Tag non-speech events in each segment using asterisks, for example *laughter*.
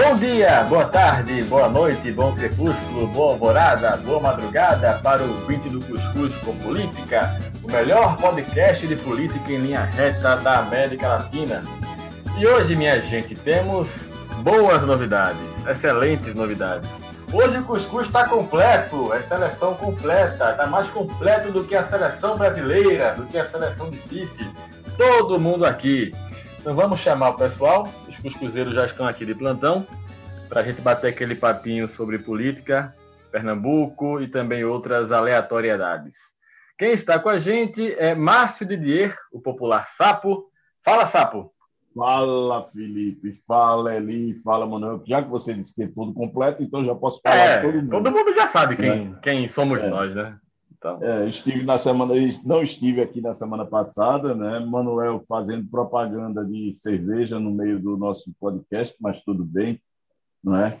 Bom dia, boa tarde, boa noite, bom crepúsculo, boa alvorada, boa madrugada para o 20 do Cuscuz com Política, o melhor podcast de política em linha reta da América Latina. E hoje, minha gente, temos boas novidades, excelentes novidades. Hoje o Cuscuz está completo, é seleção completa, está mais completo do que a seleção brasileira, do que a seleção de Fife. Todo mundo aqui. Então vamos chamar o pessoal, os cuscuzeiros já estão aqui de plantão, para a gente bater aquele papinho sobre política, Pernambuco e também outras aleatoriedades. Quem está com a gente é Márcio Didier, o popular Sapo. Fala, Sapo! Fala, Felipe. Fala, Eli. Fala, Manuel. Já que você disse que é tudo completo, então já posso falar é, todo mundo. Todo mundo já sabe quem, é. quem somos é. nós, né? Então. É, estive na semana, não estive aqui na semana passada, né? Manuel fazendo propaganda de cerveja no meio do nosso podcast, mas tudo bem, não é?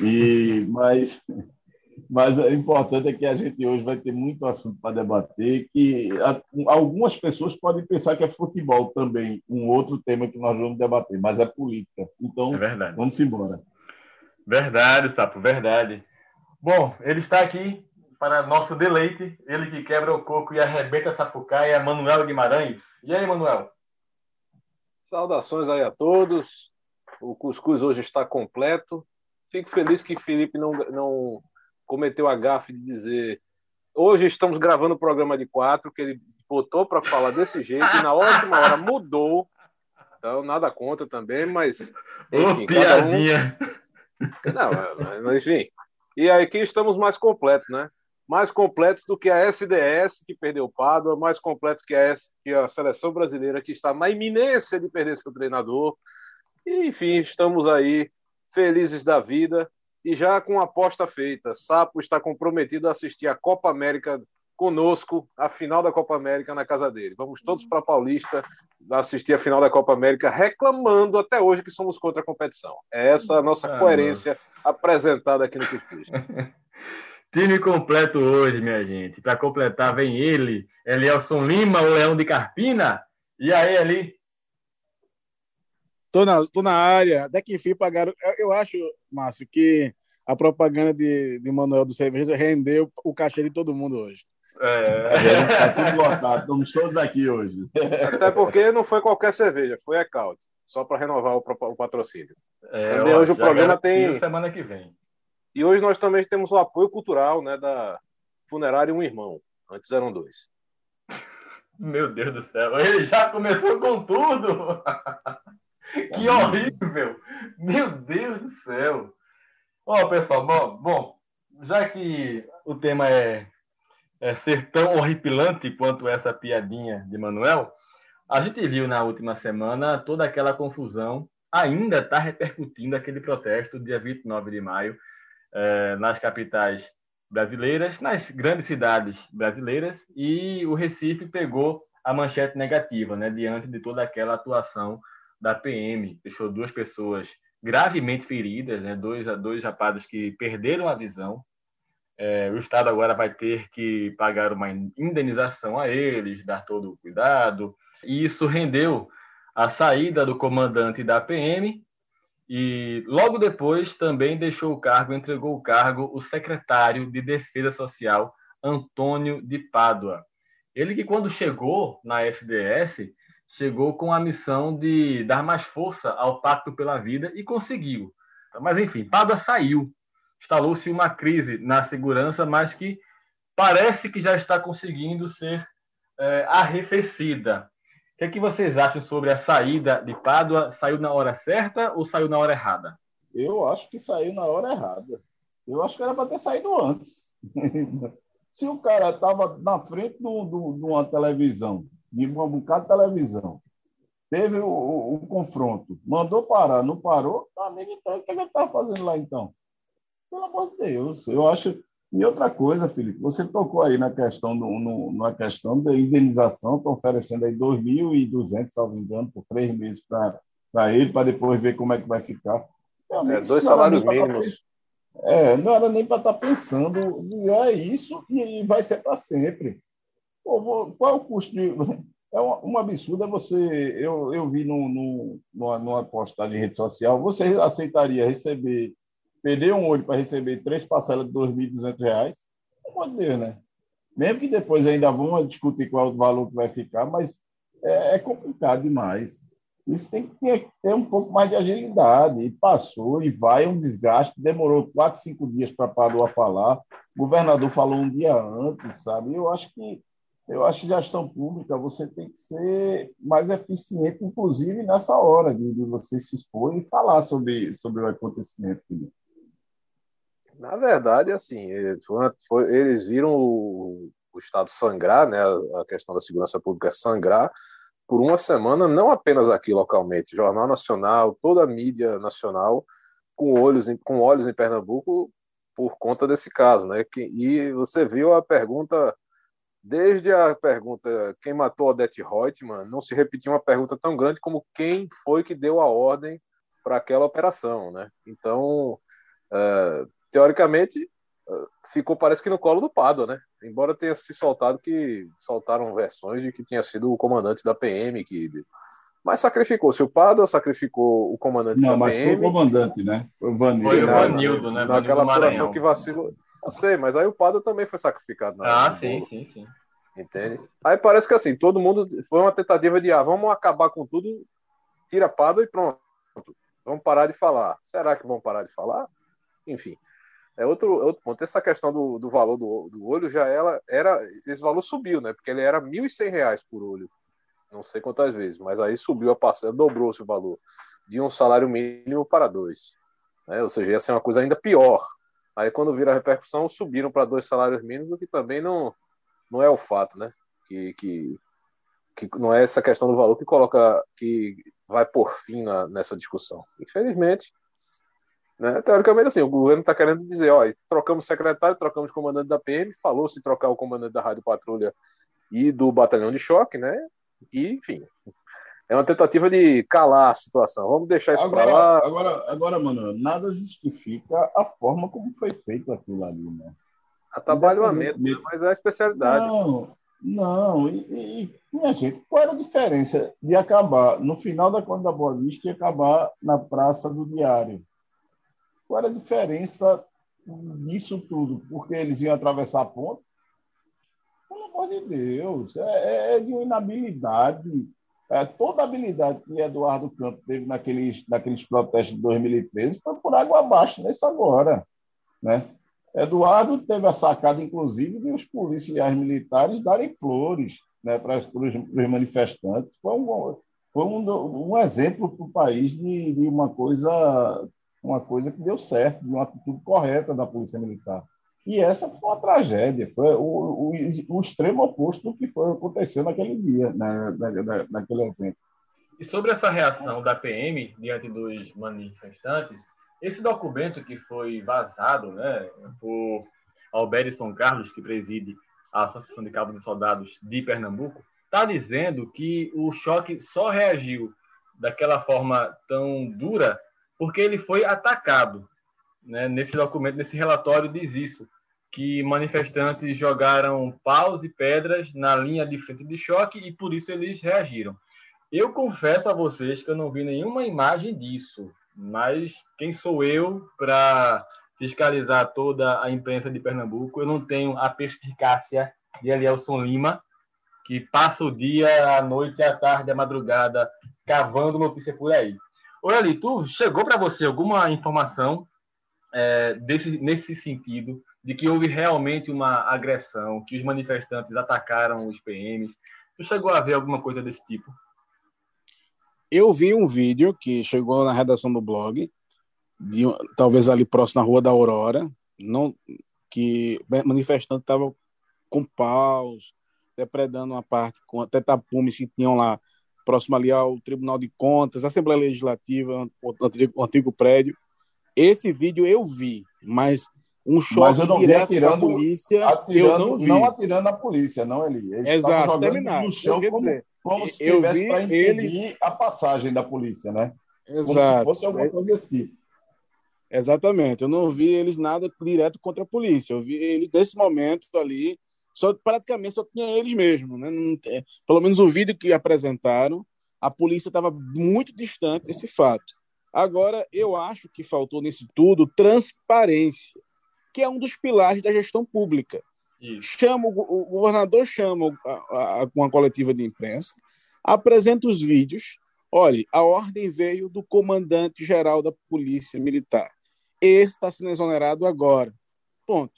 E, *laughs* mas mas o importante é que a gente hoje vai ter muito assunto para debater, que algumas pessoas podem pensar que é futebol também, um outro tema que nós vamos debater, mas é política. Então, é vamos embora. Verdade, Sapo, verdade. Bom, ele está aqui para nosso deleite, ele que quebra o coco e arrebenta a sapucaia, Manuel Guimarães. E aí, Manuel? Saudações aí a todos. O cuscuz hoje está completo. Fico feliz que Felipe não, não cometeu a gafe de dizer hoje estamos gravando o programa de quatro, que ele botou para falar desse jeito e na última hora mudou. Então, nada contra também, mas. Enfim, Ô, piadinha. Um... Não, mas enfim. E aí aqui estamos mais completos, né? Mais completos do que a SDS, que perdeu o Pádua, mais completos que a, que a seleção brasileira, que está na iminência de perder seu treinador. E, enfim, estamos aí felizes da vida e já com a aposta feita, Sapo está comprometido a assistir a Copa América conosco, a final da Copa América na casa dele. Vamos todos para Paulista assistir a final da Copa América, reclamando até hoje que somos contra a competição. É essa a nossa ah, coerência apresentada aqui no Cuscuz. *laughs* Time completo hoje, minha gente. Para completar, vem ele, Elielson Lima, o Leão de Carpina. E aí, ali? Tô na, tô na área. Até que enfim pagaram. Eu, eu acho, Márcio, que a propaganda de, de Manuel do Cerveja rendeu o cachê de todo mundo hoje. É, tá tudo lotado, estamos todos aqui hoje. Até porque não foi qualquer cerveja, foi a Caut, só para renovar o, o, patrocínio. É, ó, hoje o programa tem. Semana que vem. E hoje nós também temos o apoio cultural né, da Funerária Um Irmão. Antes eram dois. Meu Deus do céu, ele já começou com tudo! que horrível! Meu Deus do céu! Ó, oh, pessoal, bom, bom, já que o tema é, é ser tão horripilante quanto essa piadinha de Manuel, a gente viu na última semana toda aquela confusão, ainda está repercutindo aquele protesto dia 29 de maio eh, nas capitais brasileiras, nas grandes cidades brasileiras, e o Recife pegou a manchete negativa, né, diante de toda aquela atuação da PM, deixou duas pessoas gravemente feridas, né? dois, dois rapazes que perderam a visão. É, o Estado agora vai ter que pagar uma indenização a eles, dar todo o cuidado. E isso rendeu a saída do comandante da PM e logo depois também deixou o cargo, entregou o cargo o secretário de Defesa Social, Antônio de Pádua. Ele que quando chegou na SDS, chegou com a missão de dar mais força ao Pacto pela Vida e conseguiu. Mas, enfim, Pádua saiu. Instalou-se uma crise na segurança, mas que parece que já está conseguindo ser é, arrefecida. O que, é que vocês acham sobre a saída de Pádua? Saiu na hora certa ou saiu na hora errada? Eu acho que saiu na hora errada. Eu acho que era para ter saído antes. *laughs* Se o cara estava na frente de uma televisão de um bocado de televisão. Teve o, o, o, confronto, mandou parar, não parou, tá, amigo, então, o que ele está fazendo lá então? Pelo amor de Deus, eu acho. E outra coisa, Felipe, você tocou aí na questão, do, no, na questão da indenização, estão oferecendo aí 2.200, salvo engano, por três meses para ele, para depois ver como é que vai ficar. é, dois salários tá mínimos. É, não era nem para estar tá pensando, é isso e vai ser para sempre. Pô, qual é o custo de. *laughs* É um, um absurdo é você. Eu, eu vi no, no, numa, numa postagem em rede social, você aceitaria receber, perder um olho para receber três parcelas de R$ 2.200? Pelo amor de Deus, né? Mesmo que depois ainda vão discutir qual o valor que vai ficar, mas é, é complicado demais. Isso tem que ter, ter, um pouco mais de agilidade. E passou, e vai, um desgaste. Demorou quatro, cinco dias para Padua falar. O governador falou um dia antes, sabe? Eu acho que eu acho que gestão pública você tem que ser mais eficiente, inclusive nessa hora de, de você se expor e falar sobre, sobre o acontecimento, Felipe. Na verdade, assim, foi, eles viram o, Estado sangrar, né, a, questão da segurança pública sangrar por uma semana, não apenas aqui localmente, Jornal Nacional, toda a mídia nacional, com olhos em, com olhos em Pernambuco por conta desse caso, né? E você viu a pergunta desde a pergunta quem matou Odete Reutemann, não se repetiu uma pergunta tão grande como quem foi que deu a ordem para aquela operação, né? Então, uh, teoricamente, ficou parece que no colo do Pado, né? Embora tenha se soltado que soltaram versões de que tinha sido o comandante da PM que mas sacrificou. Se o Pado sacrificou o comandante não, da mas PM. Foi o comandante, né? Foi o Vanildo. Foi o Vanildo, né? Naquela apuração que vacilou. Eu sei, mas aí o Pada também foi sacrificado. ah, sim, sim, sim. Entende? Aí parece que assim, todo mundo foi uma tentativa de, ah, vamos acabar com tudo, tira Pada e pronto. Vamos parar de falar. Será que vão parar de falar? Enfim. É outro, outro ponto. Essa questão do, do valor do, do olho já era, era. Esse valor subiu, né? Porque ele era R$ 1.100 por olho. Não sei quantas vezes, mas aí subiu a parcela, dobrou-se o valor de um salário mínimo para dois. Né? Ou seja, ia ser uma coisa ainda pior. Aí quando vira a repercussão, subiram para dois salários mínimos, o que também não, não é o fato, né? Que, que, que não é essa questão do valor que coloca, que vai por fim na, nessa discussão. Infelizmente, né? Teoricamente, assim, o governo está querendo dizer, ó, trocamos secretário, trocamos comandante da PM, falou se trocar o comandante da Rádio Patrulha e do batalhão de choque, né? E, enfim, é uma tentativa de calar a situação. Vamos deixar isso para lá. Agora, agora, mano, nada justifica a forma como foi feito aquilo ali, né? Atabalhamento, né? mas é a especialidade. Não, não. E, e, minha gente, qual era a diferença de acabar no final da Conta da Boa Vista e acabar na Praça do Diário? Qual era a diferença disso tudo? Porque eles iam atravessar a ponte? Pelo amor de Deus, é, é de uma inabilidade é, toda a habilidade que Eduardo Campos teve naqueles, naqueles protestos de 2013 foi por água abaixo nesse agora. Né? Eduardo teve a sacada, inclusive, de os policiais militares darem flores né, para, os, manifestantes. Foi um, foi um, um exemplo para o país de, de uma coisa uma coisa que deu certo, de uma atitude correta da Polícia Militar. E essa foi uma tragédia, foi o, o, o extremo oposto do que foi aconteceu naquele dia, na, na, naquele exemplo. E sobre essa reação da PM diante dos manifestantes, esse documento que foi vazado né, por Alberto Carlos, que preside a Associação de Cabos e Soldados de Pernambuco, está dizendo que o choque só reagiu daquela forma tão dura porque ele foi atacado. Né? Nesse documento, nesse relatório, diz isso que manifestantes jogaram paus e pedras na linha de frente de choque e por isso eles reagiram. Eu confesso a vocês que eu não vi nenhuma imagem disso, mas quem sou eu para fiscalizar toda a imprensa de Pernambuco? Eu não tenho a perspicácia de Elielson Lima, que passa o dia, a noite, a tarde, a madrugada, cavando notícia por aí. Olha tu chegou para você alguma informação é, desse, nesse sentido de que houve realmente uma agressão, que os manifestantes atacaram os PMs. Tu chegou a ver alguma coisa desse tipo? Eu vi um vídeo que chegou na redação do blog, de, talvez ali próximo na Rua da Aurora, não, que manifestante estava com paus, depredando uma parte com até tapumes que tinham lá próximo ali ao Tribunal de Contas, Assembleia Legislativa, o antigo, o antigo prédio. Esse vídeo eu vi, mas um choque direto atirando, polícia, atirando, eu não vi. Não atirando a polícia, não, Eli. Eles Exato, terminar. No chão como, dizer, como se vi para impedir ele... a passagem da polícia, né? Exato. Como se fosse alguma coisa assim. Exatamente. Eu não vi eles nada direto contra a polícia. Eu vi eles, nesse momento ali, só praticamente só tinha eles mesmos, né? Não, pelo menos o vídeo que apresentaram, a polícia estava muito distante desse fato. Agora, eu acho que faltou nisso tudo transparência, que é um dos pilares da gestão pública. Isso. Chama o, o governador chama a, a, uma coletiva de imprensa, apresenta os vídeos. Olha, a ordem veio do comandante geral da Polícia Militar. Esse está sendo exonerado agora. Ponto.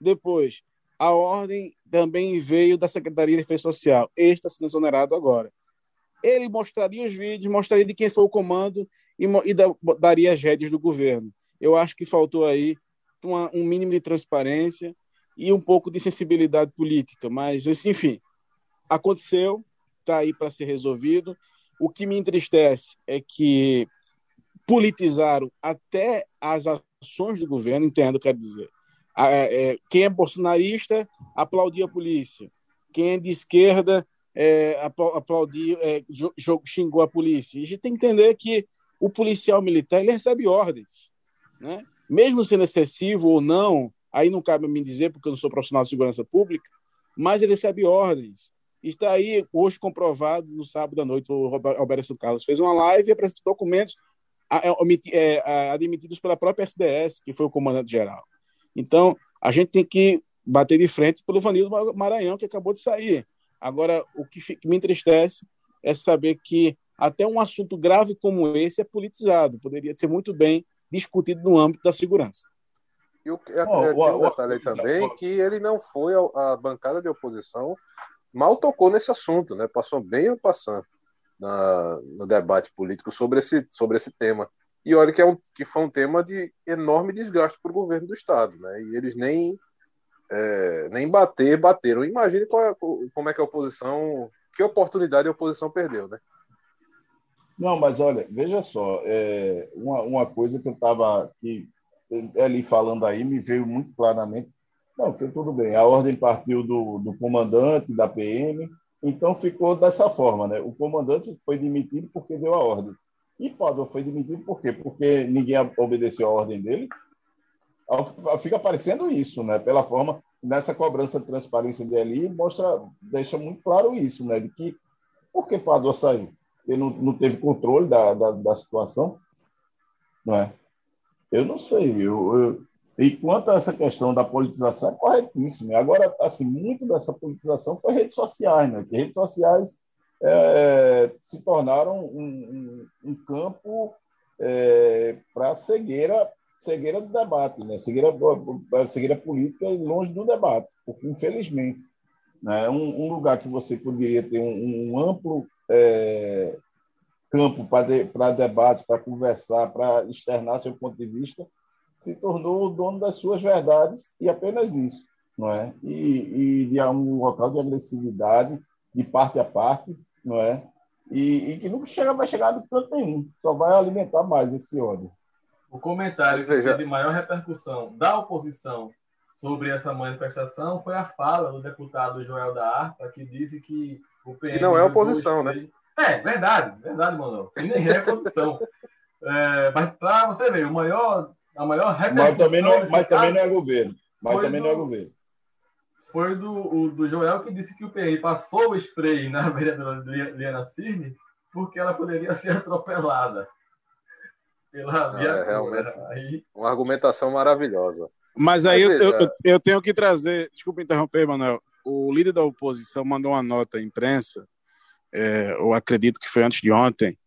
Depois, a ordem também veio da Secretaria de Defesa Social. Este está sendo exonerado agora. Ele mostraria os vídeos, mostraria de quem foi o comando e, e da, daria as rédeas do governo. Eu acho que faltou aí uma, um mínimo de transparência e um pouco de sensibilidade política, mas, enfim, aconteceu, está aí para ser resolvido. O que me entristece é que politizaram até as ações do governo, entendo, quer dizer. É, quem é bolsonarista aplaudia a polícia, quem é de esquerda é, aplaudiu, é, xingou a polícia. E a gente tem que entender que o policial militar ele recebe ordens, né? Mesmo sendo excessivo ou não, aí não cabe a mim dizer porque eu não sou profissional de segurança pública, mas ele recebe ordens. Está aí hoje comprovado no sábado à noite o Alberto Carlos fez uma live e apresentou documentos é, admitidos pela própria SDS, que foi o comandante geral. Então, a gente tem que bater de frente pelo Vanildo Maranhão, que acabou de sair. Agora, o que me entristece é saber que até um assunto grave como esse é politizado. Poderia ser muito bem discutido no âmbito da segurança. E o, é, oh, tem um detalhe aí também que ele não foi a, a, bancada de oposição, mal tocou nesse assunto, né? Passou bem a passar no debate político sobre esse, sobre esse tema. E olha que, é um, que foi um tema de enorme desgaste para o governo do Estado, né? E eles nem, é, nem bater, bateram. Imagine qual é, como é que a oposição, que oportunidade a oposição perdeu, né? Não, mas olha, veja só, é, uma, uma coisa que eu estava ali falando aí me veio muito claramente. Não, tudo bem, a ordem partiu do, do comandante da PM, então ficou dessa forma, né? O comandante foi demitido porque deu a ordem. E Padua foi demitido por quê? Porque ninguém obedeceu a ordem dele. Fica parecendo isso, né? Pela forma, nessa cobrança de transparência dele, mostra, deixa muito claro isso, né? De que por que Padua saiu? ele não, não teve controle da, da, da, situação, não é? Eu não sei. Eu, eu, enquanto essa questão da politização é corretíssima. Agora, assim, muito dessa politização foi redes sociais, né? Que redes sociais é, se tornaram um, um, um campo é, para cegueira cegueira do debate, né? cegueira, cegueira política e longe do debate, porque, infelizmente, né? um, um lugar que você poderia ter um, um amplo é, campo para de, debate, para conversar, para externar seu ponto de vista, se tornou o dono das suas verdades e apenas isso, não é? E, e de um local de agressividade, de parte a parte, não é? E, e que nunca chega, vai chegar do canto nenhum, só vai alimentar mais esse ódio. O comentário que teve maior repercussão da oposição sobre essa manifestação foi a fala do deputado Joel da Arpa, que disse que o PM. Que não é oposição, né? É, verdade, verdade, mano. E nem é oposição. *laughs* é, mas para você ver, o maior, a maior repercussão. Mas também não, é, mas também não é governo. Mas também do, não é governo. Foi do, o, do Joel que disse que o PM passou o spray na *laughs* vereadora Liana Cirne porque ela poderia ser atropelada pela ah, É, realmente. Aí... Uma argumentação maravilhosa. Mas aí eu, eu, eu, tenho que trazer, desculpa interromper, Manuel. O líder da oposição mandou uma nota à imprensa, é, eu acredito que foi antes de ontem,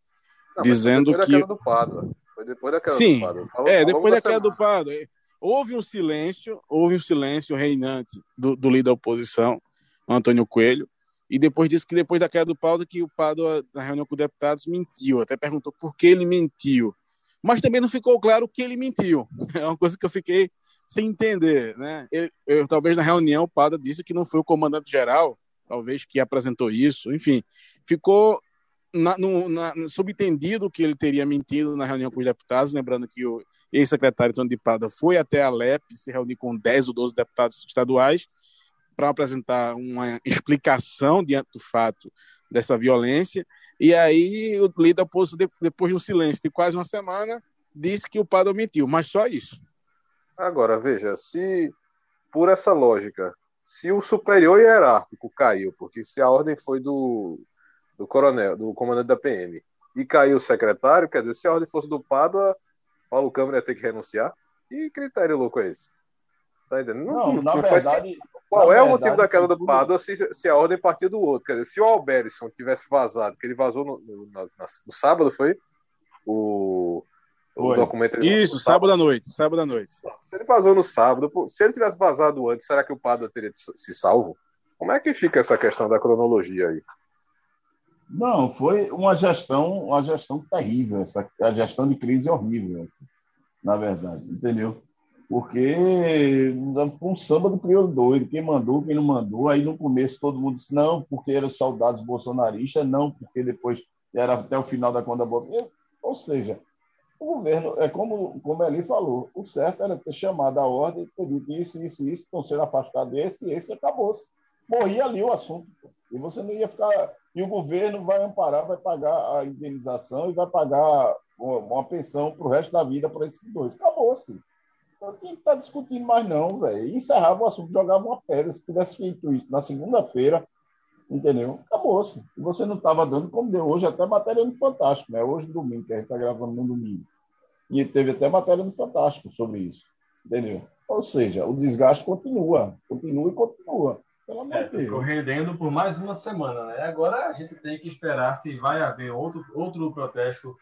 Não, dizendo foi que. Do Padua. Foi depois da queda Sim, do Padua. Falou, é, depois da queda do Padua. Houve um silêncio, houve um silêncio reinante do, do líder da oposição, Antônio Coelho, e depois disse que depois da queda do Padua, que o Padua, na reunião com deputados, mentiu. Até perguntou por que ele mentiu. Mas também não ficou claro que ele mentiu. *laughs* É uma coisa que eu fiquei sem entender, né? Eu, talvez na reunião o Pada disse que não foi o comandante geral, talvez que apresentou isso, enfim, ficou na, no, na, subentendido que ele teria mentido na reunião com os deputados, lembrando que o ex-secretário Tony de Pada foi até a LEP se reunir com 10 ou 12 deputados estaduais para apresentar uma explicação diante do fato dessa violência, e aí o líder oposto, depois de um silêncio de quase uma semana, disse que o Pada mentiu, mas só isso. Agora, veja, se por essa lógica se o superior hierárquico caiu, porque se a ordem foi do, do coronel, do comandante da PM, e caiu o secretário, quer dizer, se a ordem fosse do Pádua, Paulo Câmara ia ter que renunciar? Que critério louco é esse? Tá entendendo? Não, não na verdade. Qual na é verdade, o motivo da queda do tudo... Pádua se, se a ordem partia do outro? Quer dizer, se o Alberison tivesse vazado, que ele vazou no, no, no, no sábado, foi? O, o Foi. documento. Isso, sábado à noite. Sábado à noite. Se ele vazou no sábado, se ele tivesse vazado antes, será que o Pádua teria se salvo? Como é que fica essa questão da cronologia aí? Não, foi uma gestão, uma gestão terrível, essa, a gestão de crise horrível, assim, na verdade, entendeu? Porque foi um samba do crioulo doido, quem mandou, quem não mandou, aí no começo todo mundo disse não, porque eram soldados bolsonaristas, não, porque depois era até o final da conta boa. Ou seja, o governo, é como, como ele falou, o certo era ter chamado a ordem, ter dito isso, isso, isso, estão sendo afastados esse, esse, acabou-se. Morria ali o assunto. E você não ia ficar. E o governo vai amparar, vai pagar a indenização e vai pagar uma, pensão para o resto da vida para esses dois. Acabou-se. Não tinha que estar discutindo mais, não, velho. Encerrava o assunto, jogava uma pedra. Se tivesse feito isso na segunda-feira, entendeu? Acabou-se. E você não estava dando como deu hoje, até matéria no Fantástico, né? Hoje, domingo, que a gente está gravando no domingo. E teve até matéria no Fantástico sobre isso, entendeu? Ou seja, o desgaste continua, continua e continua. Pelo amor É, de Deus. ficou rendendo por mais uma semana, né? Agora a gente tem que esperar se vai haver outro, outro protesto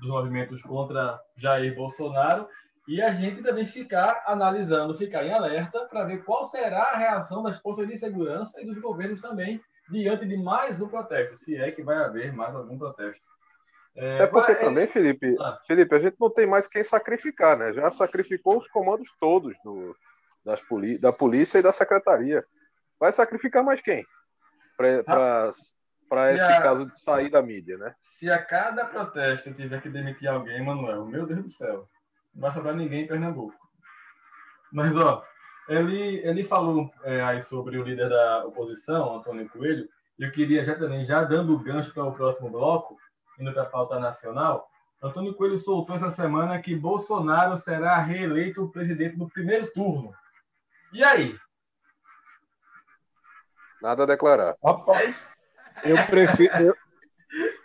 dos movimentos contra Jair Bolsonaro e a gente também ficar analisando, ficar em alerta para ver qual será a reação das forças de segurança e dos governos também diante de mais um protesto, se é que vai haver mais algum protesto. É porque mas- também, Felipe, Ah. Felipe, a gente não tem mais quem sacrificar, né? Já sacrificou os comandos todos do, das poli, da polícia e da secretaria. Vai sacrificar mais quem? Para E esse a- caso de sair da mídia, né? Se a cada protesto tiver que demitir alguém, Manuel, meu Deus do céu, não vai sobrar ninguém em Pernambuco. Mas, ó, ele, ele falou é, aí sobre o líder da oposição, Antônio Coelho, e eu queria já também, já dando o gancho para o próximo bloco, indo para a pauta nacional, Antônio Coelho soltou essa semana que Bolsonaro será reeleito presidente no primeiro turno. E aí? Nada a declarar. Rapaz, Eu prefiro, eu,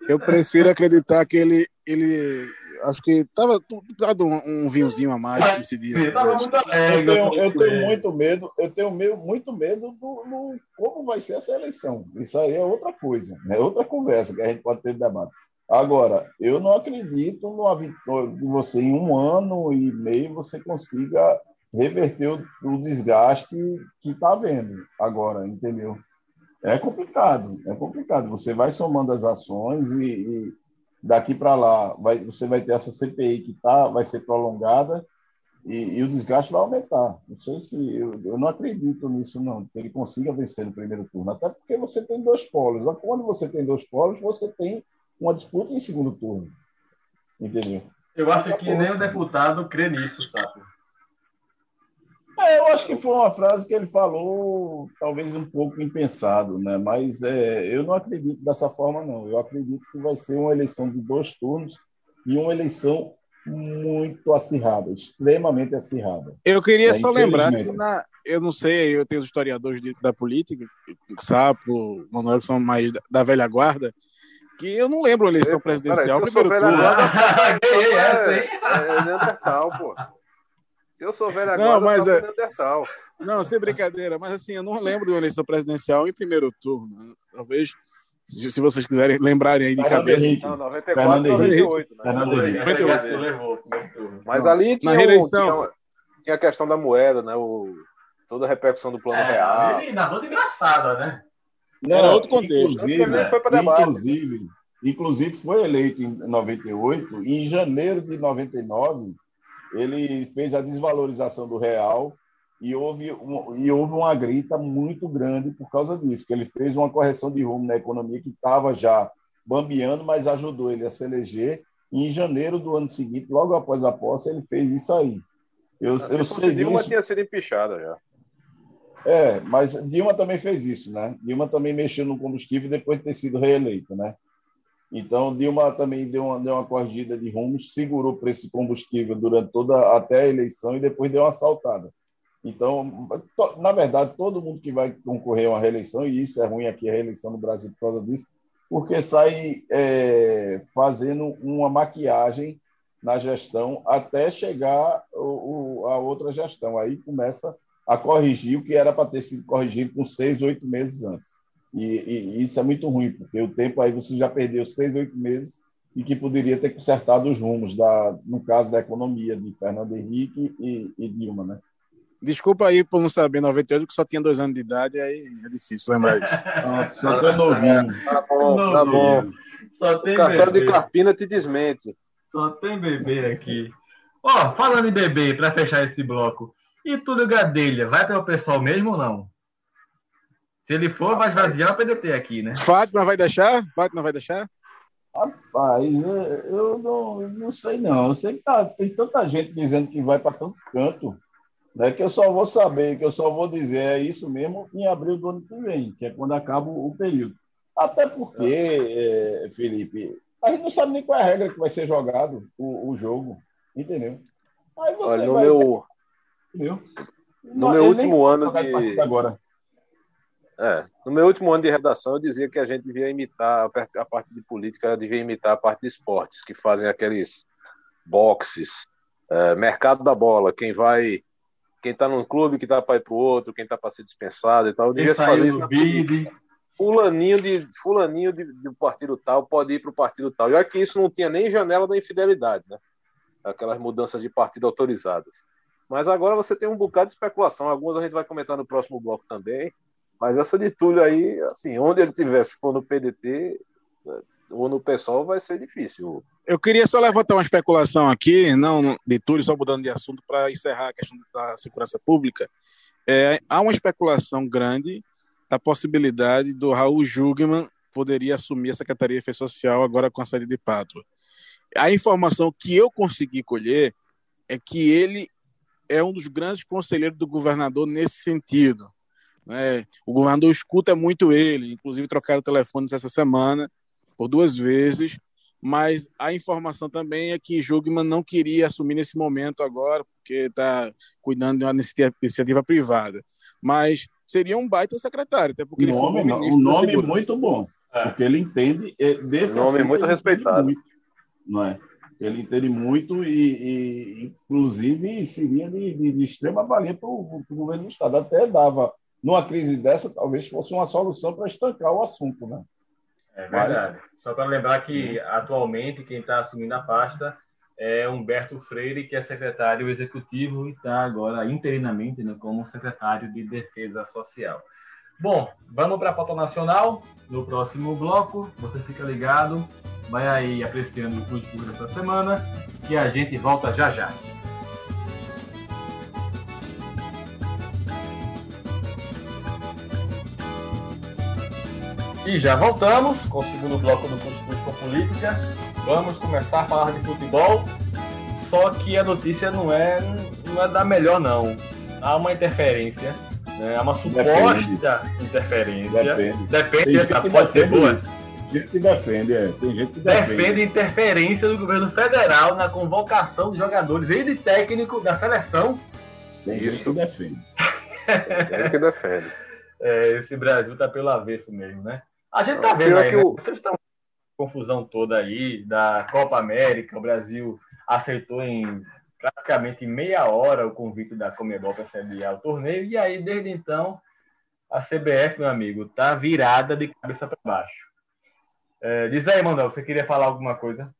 eu prefiro acreditar que ele, ele acho que estava dado um, um vinhozinho a mais nesse dia. Tava eu tenho, eu tenho muito medo, eu tenho meio, muito medo do, do como vai ser essa eleição. Isso aí é outra coisa, é outra conversa que a gente pode ter de debate. Agora, eu não acredito numa vitória de você em um ano e meio você consiga reverter o, o desgaste que está havendo agora, entendeu? É complicado, é complicado. Você vai somando as ações e, e daqui para lá vai, você vai ter essa CPI que tá, vai ser prolongada e, e o desgaste vai aumentar. Não sei se eu, eu não acredito nisso não, que ele consiga vencer no primeiro turno, até porque você tem dois polos. Quando você tem dois polos, você tem uma disputa em segundo turno, entendeu? Eu acho que nem o deputado crê nisso, sabe? É, eu acho que foi uma frase que ele falou, talvez um pouco impensado, né? Mas é, eu não acredito dessa forma, não. Eu acredito que vai ser uma eleição de dois turnos e uma eleição muito acirrada, extremamente acirrada. Eu queria É, só lembrar que na, eu não sei, eu tenho os historiadores de- da política, Sapo, Manuel, que são mais da, da velha guarda, que eu não lembro a eleição Epa, presidencial, peraí, se eu primeiro sou velha guarda, *laughs* Ganhei essa, hein? É, é Neandertal, pô. Se eu sou velha Não, guarda, mas eu é- sou Neandertal. Não, sem brincadeira, mas assim, eu não lembro de uma eleição presidencial em primeiro turno. Talvez, se, se vocês quiserem lembrarem aí de Fernando cabeça. Henrique. Não, 94 Fernando e Henrique. 98, né? Fernando Foi, Henrique. essa Vai ter graça outro. levou, primeiro turno. Mas Não. ali tinha, um- reeleição. tinha, tinha a questão da moeda, né? O, toda a repercussão do plano É, real. ele na banda engraçada, né? Era outro contexto. Inclusive, foi debate. inclusive, inclusive, foi eleito em 98, e em janeiro de 99, ele fez a desvalorização do real e houve, um- e houve uma grita muito grande por causa disso, que ele fez uma correção de rumo na economia que estava já bambeando, mas ajudou ele a se eleger. E em janeiro do ano seguinte, logo após a posse, ele fez isso aí. Eu, eu sei Dilma disso. tinha sido empichada já. É, mas Dilma também fez isso, né? Dilma também mexeu no combustível depois de ter sido reeleito, né? Então, Dilma também deu uma, deu uma corrigida de rumos, segurou o preço de combustível durante toda até a eleição e depois deu uma saltada. Então, na verdade, todo mundo que vai concorrer a uma reeleição, e isso é ruim aqui, a reeleição no Brasil por causa disso, porque sai é, fazendo uma maquiagem na gestão até chegar o, o, a outra gestão. Aí começa a corrigir o que era para ter sido corrigido com seis, oito meses antes. E, e, isso é muito ruim, porque o tempo aí você já perdeu seis, oito meses e que poderia ter consertado os rumos, da, no caso da economia, de Fernando Henrique e, e Dilma, né? Desculpa aí por não saber 98, que só tinha dois anos de idade, aí é difícil lembrar disso. *laughs* Ah, só tem novinho. Tá bom, tá bom. Só tem o cartório bebê. de Carpina te desmente. Só tem bebê aqui. Ó, oh, falando em bebê, para fechar esse bloco, e Túlio Gadelha, vai para o pessoal mesmo ou não? Se ele for, vai esvaziar o PDT aqui, né? Fátima vai deixar? Fátima vai deixar? Rapaz, eu não, não sei não. Eu sei que tá, tem tanta gente dizendo que vai para tanto canto, né, que eu só vou saber, que eu só vou dizer é isso mesmo em abril do ano que vem, que é quando acaba o período. Até porque, é, Felipe, a gente não sabe nem qual é a regra que vai ser jogado o, o jogo, entendeu? Aí você Olha, no vai... meu, entendeu? No não, meu último ano de agora. É, no meu último ano de redação, eu dizia que a gente devia imitar a parte de política, devia imitar a parte de esportes, que fazem aqueles boxes, é, mercado da bola, quem vai, quem está num clube que está para ir para o outro, quem está para ser dispensado e tal. Eu devia fazer isso. Fulaninho de fulaninho de, de partido tal pode ir para o partido tal. E olha que isso não tinha nem janela da infidelidade, né? Aquelas mudanças de partido autorizadas. Mas agora você tem um bocado de especulação. Algumas a gente vai comentar no próximo bloco também. Mas essa de Túlio aí, assim, onde ele tiver, se for no PDT eh, ou no PSOL, vai ser difícil. Eu queria só levantar uma especulação aqui, não de Túlio, só mudando de assunto, para encerrar a questão da segurança pública. É, há uma especulação grande da possibilidade do Raul Jugman poderia assumir a Secretaria de Social agora com a saída de Pátria. A informação que eu consegui colher é que ele é um dos grandes conselheiros do governador nesse sentido. Né? O governador escuta muito ele, inclusive trocaram telefones essa semana por duas vezes, mas a informação também é que Jugman não queria assumir nesse momento agora, porque está cuidando de uma iniciativa privada. Mas seria um baita secretário, até porque o nome, ele foi um nome muito bom, é. porque ele entende é, desse um nome muito respeitado. Muito, não é? Ele entende muito e, e inclusive, seria de, de, de extrema valia para o governo do Estado. Até dava numa crise dessa, talvez fosse uma solução para estancar o assunto, né? É verdade. Mas... Só para lembrar que, atualmente, quem está assumindo a pasta é Humberto Freire, que é secretário executivo e está agora interinamente né, como secretário de Defesa Social. Bom, vamos para a pauta nacional. No próximo bloco, você fica ligado, vai aí apreciando o curso dessa semana, que a gente volta já já. E já voltamos com o segundo bloco do com Política. Vamos começar a falar de futebol. Só que a notícia não é, não é da melhor, não. Há uma interferência, né? há uma suposta Depende. interferência. Depende, Depende essa pode ser boa. Tem gente que defende, é. Tem gente que defende. Defende interferência do governo federal na convocação de jogadores e de técnico da seleção. Tem Isso. gente que defende. Tem gente que defende. *laughs* É, esse Brasil tá pelo avesso mesmo, né? A gente tá vendo aí, né? o... vocês estão confusão toda aí da Copa América, o Brasil aceitou em praticamente meia hora o convite da Comebol para sediar o torneio e aí desde então a CBF, meu amigo, tá virada de cabeça para baixo. É, diz aí, Manuel, você queria falar alguma coisa?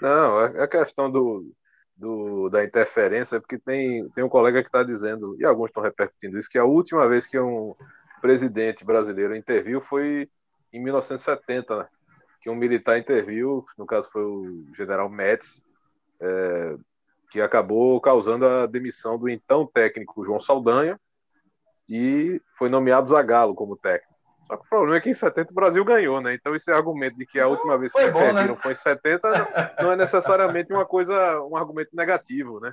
Não, é a questão do, do, da interferência, é porque tem, tem um colega que está dizendo, e alguns estão repercutindo isso, que a última vez que um, presidente brasileiro interviu foi em 1970, né? que um militar interviu, no caso foi o general Metz, é, que acabou causando a demissão do então técnico João Saldanha e foi nomeado Zagallo como técnico. Só que o problema é que em 70 o Brasil ganhou, né? Então esse argumento de que a última vez que foi bom, né? foi em 70 não é necessariamente uma coisa, um argumento negativo, né?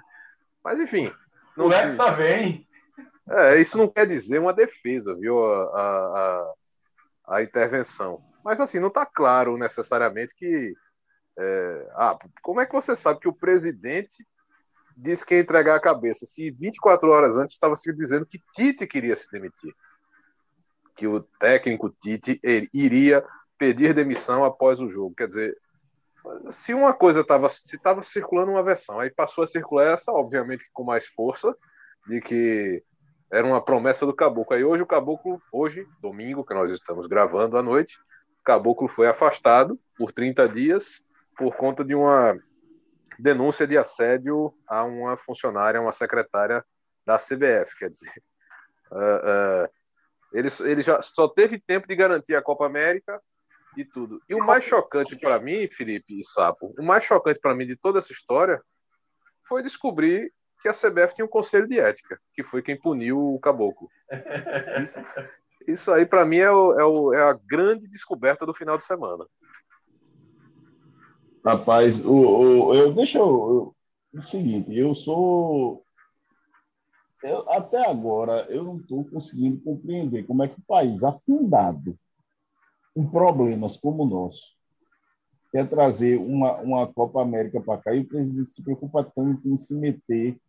Mas enfim. Não, é que só vem. É, isso não quer dizer uma defesa, viu? A, a, a intervenção. Mas assim, não está claro necessariamente que. É, ah, como é que você sabe que o presidente disse que ia entregar a cabeça. Se 24 horas antes estava se dizendo que Tite queria se demitir. Que o técnico Tite iria pedir demissão após o jogo. Quer dizer, se uma coisa estava se estava circulando uma versão, aí passou a circular essa, obviamente com mais força, de que era uma promessa do Caboclo. Aí hoje o Caboclo, hoje, domingo, que nós estamos gravando à noite, o Caboclo foi afastado por 30 dias por conta de uma denúncia de assédio a uma funcionária, uma secretária da CBF, quer dizer. Uh, *laughs* uh, ele, ele já só teve tempo de garantir a Copa América e tudo. E o mais chocante para mim, Felipe e Sapo, o mais chocante para mim de toda essa história foi descobrir que a CBF tinha um conselho de ética, que foi quem puniu o caboclo. Isso, isso aí, para mim, é, o, é, o, é, a grande descoberta do final de semana. Rapaz, o, eu deixa eu, o seguinte, eu sou. Eu, até agora, eu não estou conseguindo compreender como é que o país afundado em problemas como o nosso quer trazer uma, uma Copa América para cá e o presidente se preocupa tanto em se meter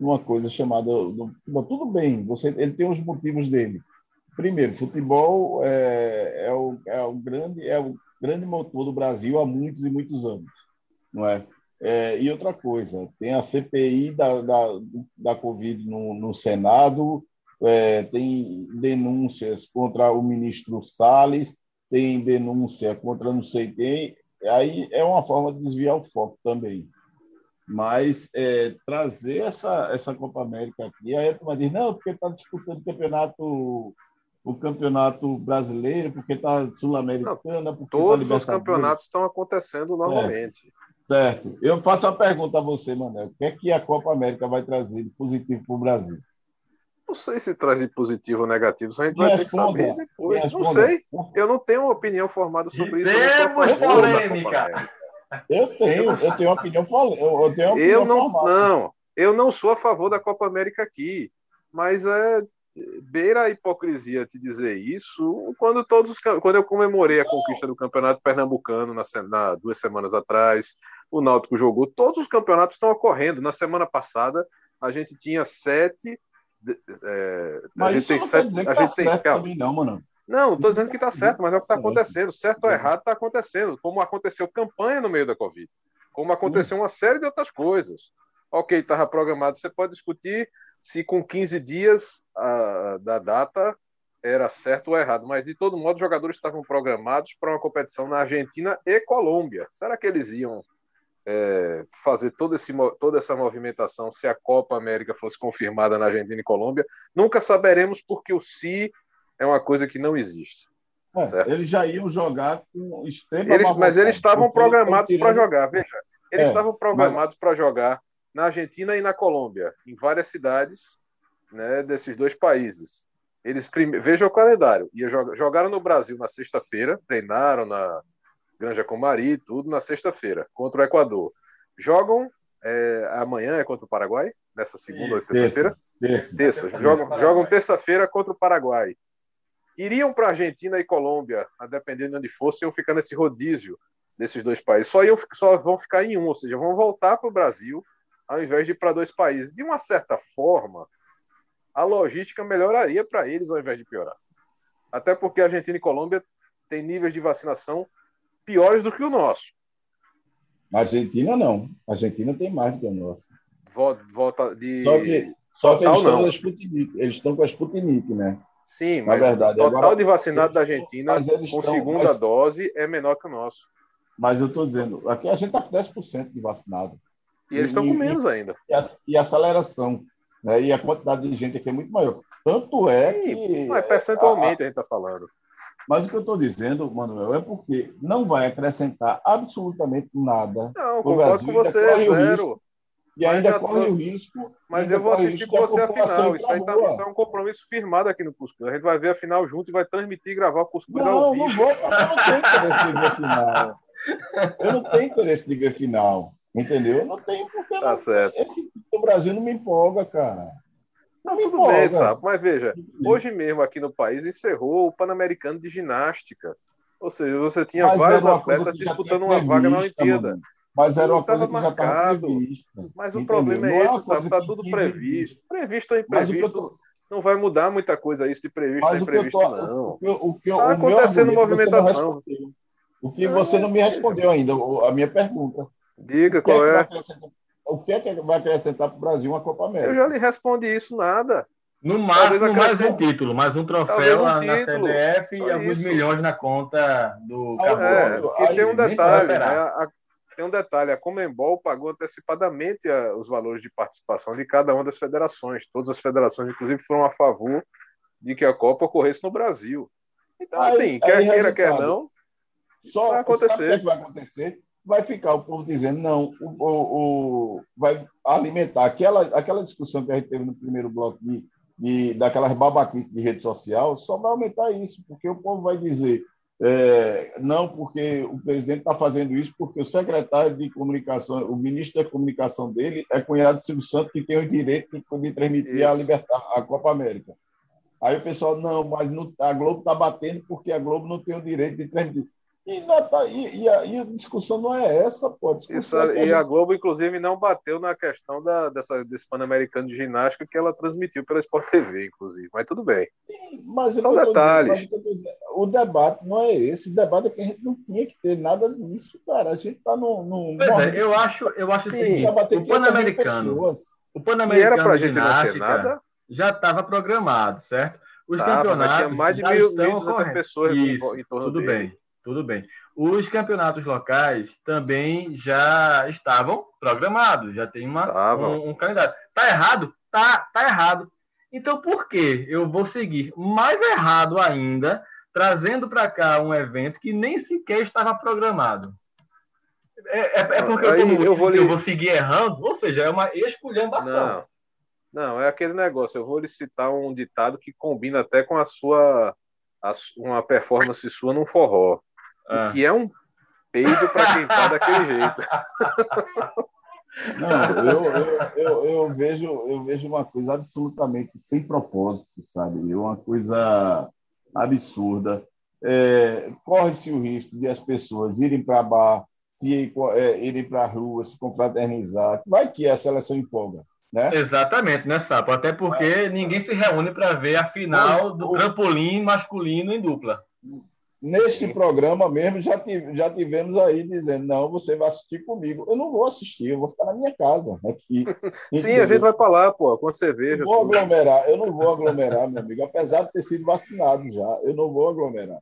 numa coisa chamada. Tudo bem, você, ele tem os motivos dele. Primeiro, futebol é, é, o, é, o grande, é o grande motor do Brasil há muitos e muitos anos, não é? é e outra coisa, tem a CPI da, da, da Covid no, no Senado, é, tem denúncias contra o ministro Salles, tem denúncia contra não sei quem, aí é uma forma de desviar o foco também mas é, trazer essa, essa Copa América aqui, aí a turma diz, não, porque está disputando o campeonato, o campeonato brasileiro, porque está sul-americana. Tá todos tá os campeonatos estão acontecendo novamente. Certo. certo. Eu faço uma pergunta a você, Manel. O que é que a Copa América vai trazer de positivo para o Brasil? Não sei se traz de positivo ou negativo, a gente vai ter que saber depois. Não sei. Eu não tenho uma opinião formada sobre isso. Temos polêmica! Eu tenho, eu tenho uma opinião, eu tenho uma opinião eu não, formada. não, eu não sou a favor da Copa América aqui, mas é beira a hipocrisia te dizer isso quando todos quando eu comemorei a conquista do campeonato pernambucano na, na duas semanas atrás o Náutico jogou todos os campeonatos estão ocorrendo na semana passada a gente tinha sete é, mas a gente tem sete a gente tá tem também não mano não, estou dizendo que está certo, mas é o que está acontecendo. Certo ou errado está acontecendo. Como aconteceu campanha no meio da Covid. Como aconteceu uma série de outras coisas. Ok, estava programado. Você pode discutir se com 15 dias a, da data era certo ou errado. Mas, de todo modo, os jogadores estavam programados para uma competição na Argentina e Colômbia. Será que eles iam é, fazer todo esse, toda essa movimentação se a Copa América fosse confirmada na Argentina e Colômbia? Nunca saberemos porque o si é uma coisa que não existe. É, eles já iam jogar com extrema eles, Mas eles estavam programados para jogar. Veja, eles é, estavam programados mas... para jogar na Argentina e na Colômbia, em várias cidades né, desses dois países. Eles prime... Veja o calendário. Ia jog... Jogaram no Brasil na sexta-feira, treinaram na Granja Comari, tudo na sexta-feira, contra o Equador. Jogam é, amanhã é contra o Paraguai, nessa segunda ou terça-feira? Terça. terça. Jogam, jogam terça-feira contra o Paraguai iriam para Argentina e Colômbia, a dependendo de onde fossem, iam ficar nesse rodízio desses dois países. Só, iam, só vão ficar em um, ou seja, vão voltar para o Brasil ao invés de ir para dois países. De uma certa forma, a logística melhoraria para eles ao invés de piorar. Até porque a Argentina e Colômbia têm níveis de vacinação piores do que o nosso. Argentina não. A Argentina tem mais do que o nosso. Volta de. Só que, só que eles, estão eles estão com a Sputnik, né? Sim, mas verdade, o total agora, de vacinados da Argentina com estão, segunda mas, dose é menor que o nosso. Mas eu estou dizendo, aqui a gente está com 10% de vacinado. E eles estão com menos ainda. E a, e a, aceleração, né? E a quantidade de gente aqui é muito maior. Tanto é que. Mas percentualmente a, a gente está falando. Mas o que eu estou dizendo, Manuel, é porque não vai acrescentar absolutamente nada. Não, concordo com você, zero. E ainda corre tô... o risco. Mas eu vou assistir com você a final. Isso, aí tá, isso é um compromisso firmado aqui no Cuscuz. A gente vai ver a final junto e vai transmitir e gravar o Cuscuz não, ao vivo. Não, vou, eu não tenho interesse de ver final. Eu não tenho interesse de ver final. Entendeu? Eu não tenho, porque tá não, certo. esse do Brasil não me empolga, cara. Não, não tudo empolga. bem, sabe? Mas veja, hoje mesmo aqui no país encerrou o Pan-Americano de Ginástica. Ou seja, você tinha Mas vários atletas disputando uma vaga na Olimpíada. Mano. Mas era uma coisa que já estava marcado. prevista. Mas o entendeu? problema Não é uma esse, sabe? Tá que tudo quis previsto. Previsto ou o que eu imprevisto. tô- Não vai mudar muita coisa isso de previsto Mas ou o que eu imprevisto, tô, não. o que eu- o que eu- Tá o meu acontecendo movimentação. O que você não me respondeu ainda, o- a minha pergunta. Diga O que, é qual que é. o que é que vai acrescentar para o Brasil uma Copa Eu América? já lhe respondi isso, nada. No máximo, mais um título, mais um troféu um na, CBF só e alguns milhões na conta do Ah, Caboclo. É, Aí, porque tem um detalhe, né? a- tem um detalhe, a Comembol pagou antecipadamente a- os valores de participação de cada uma das federações. Todas as federações, inclusive, foram a favor de que a Copa ocorresse no Brasil. Então, Aí- assim, quer aí, queira, quer não, Só vai Sabe o que, acontecer. é que vai acontecer? Vai ficar o povo dizendo, não, o, o- o- vai alimentar aquela, aquela discussão que a gente teve no primeiro bloco de, de, daquelas babaquices de rede social, só vai aumentar isso, porque o povo vai dizer, é, não, porque o presidente está fazendo isso, porque o secretário de comunicação, o ministro da comunicação dele é cunhado de Silvio Santos, que tem o direito de, transmitir a, libertar, a Copa América. Aí o pessoal, não, mas não- a Globo está batendo porque a Globo não tem o direito de transmitir. E, não tá- e- e a, e a discussão não é essa, pô. A Isso, é a e a gente- Globo, inclusive, não bateu na questão da, dessa, desse Pan-Americano de ginástica que ela transmitiu pela Sport TV, inclusive. Mas tudo bem. mas o são detalhes. dizendo- mas o debate não é esse. O debate é que a gente não tinha que ter nada disso, cara. A gente está num. num Pois é, eu acho, eu acho o Sim, bater o 500 mil Pan-Americano, o E era Pan-Americano pra gente não ter ginástica nada, já estava programado, certo? Os mas campeonatos tinha mais de mil- estão 1.200 ocorrendo. pessoas em- Isso, em torno tudo dele. bem, tudo bem. Os campeonatos locais também já estavam programados, já tem uma, um, um calendário. Tá errado? Tá, tá errado. Então por que eu vou seguir mais errado ainda, trazendo para cá um evento que nem sequer estava programado? É, é- é porque eu, Aí tô no- eu vou lhe- eu vou seguir errando, ou seja, é uma esculhambação. Não, não, é aquele negócio. Eu vou lhe citar um ditado que combina até com a sua uma performance sua num forró. Ah. O que é um peido para quem tá daquele jeito. Não, eu, eu, eu, eu vejo, eu vejo uma coisa absolutamente sem propósito, sabe? Uma coisa absurda. É, Corre-se o risco de as pessoas irem para bar, se, é, irem para a rua, se confraternizar. Vai que a seleção empolga, né? Exatamente, né, Sapo? Até porque ninguém se reúne para ver a final do o- trampolim masculino em dupla. Neste programa mesmo, já, tive- já tivemos aí dizendo: não, você vai assistir comigo. Eu não vou assistir, eu vou ficar na minha casa. Aqui. *laughs* Sim, a gente vai para lá, pô, com cerveja. Vou tudo. aglomerar, eu não vou aglomerar, meu amigo, apesar de ter sido vacinado já, eu não vou aglomerar.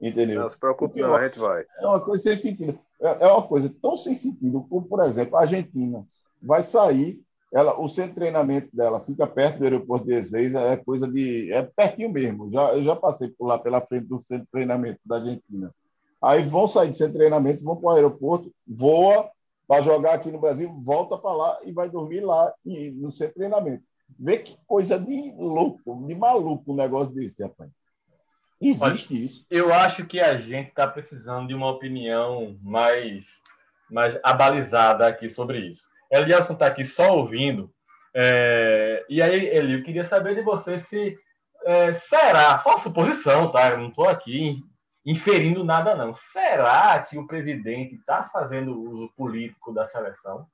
Entendeu? Não se preocupe, não, a gente vai. É uma coisa sem sentido. É é uma coisa tão sem sentido como, por exemplo, a Argentina vai sair, ela, o centro de treinamento dela fica perto do aeroporto de Ezeiza, é coisa de. É pertinho mesmo. Já, eu já passei por lá pela frente do centro de treinamento da Argentina. Aí vão sair do centro de treinamento, vão para o aeroporto, voa para jogar aqui no Brasil, volta para lá e vai dormir lá e- no centro de treinamento. Vê que coisa de louco, de maluco um negócio desse, rapaz. Existe isso. Eu acho que a gente está precisando de uma opinião mais, mais abalizada aqui sobre isso. Elielson está aqui só ouvindo. é, e aí, Eli, eu queria saber de você se é, será, só suposição, tá? Eu não estou aqui inferindo nada, não. Será que o presidente está fazendo uso político da seleção?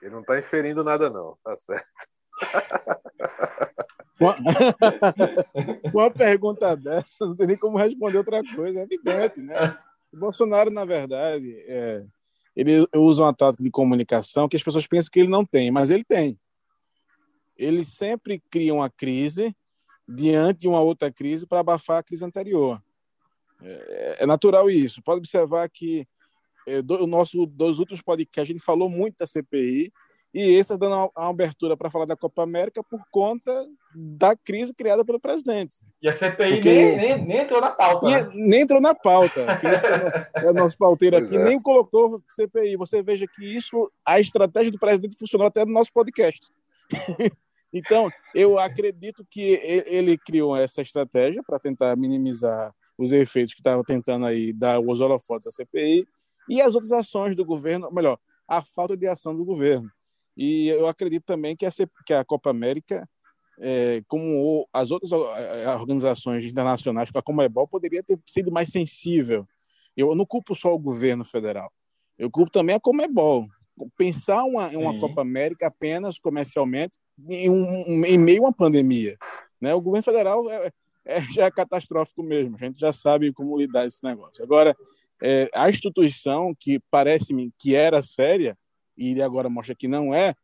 Ele não tá inferindo nada, não, tá certo. Uma... *laughs* uma pergunta dessa, não tem nem como responder outra coisa, é evidente, né? O *laughs* Bolsonaro, na verdade, é, ele usa uma tática de comunicação que as pessoas pensam que ele não tem, mas ele tem. Ele sempre cria uma crise diante de uma outra crise para abafar a crise anterior. É, é natural isso. Pode observar que é, do, o nosso dos últimos podcasts a gente falou muito da CPI e esse está dando uma, uma abertura para falar da Copa América por conta da crise criada pelo presidente. E a CPI Porque- nem, nem, nem entrou na pauta. E né? nem entrou na pauta. Felipe *laughs* é o nosso pauteiro Pois aqui, é. nem colocou CPI. Você veja que isso, a estratégia do presidente funcionou até no nosso podcast. *laughs* então, eu acredito que ele criou essa estratégia para tentar minimizar os efeitos que estava tentando aí dar os holofotes à CPI e as outras ações do governo, melhor, a falta de ação do governo. E eu acredito também que a, C- que a Copa América é, como as outras organizações internacionais, a Comebol, poderia ter sido mais sensível. Eu não culpo só o governo federal. Eu culpo também a Comebol. Pensar uma, uma Copa América apenas comercialmente em, um, em meio a uma pandemia. Né? O governo federal é, é, já é catastrófico mesmo, a gente já sabe como lidar esse negócio. Agora, é, a instituição, que parece-me que era séria, e agora mostra que não é,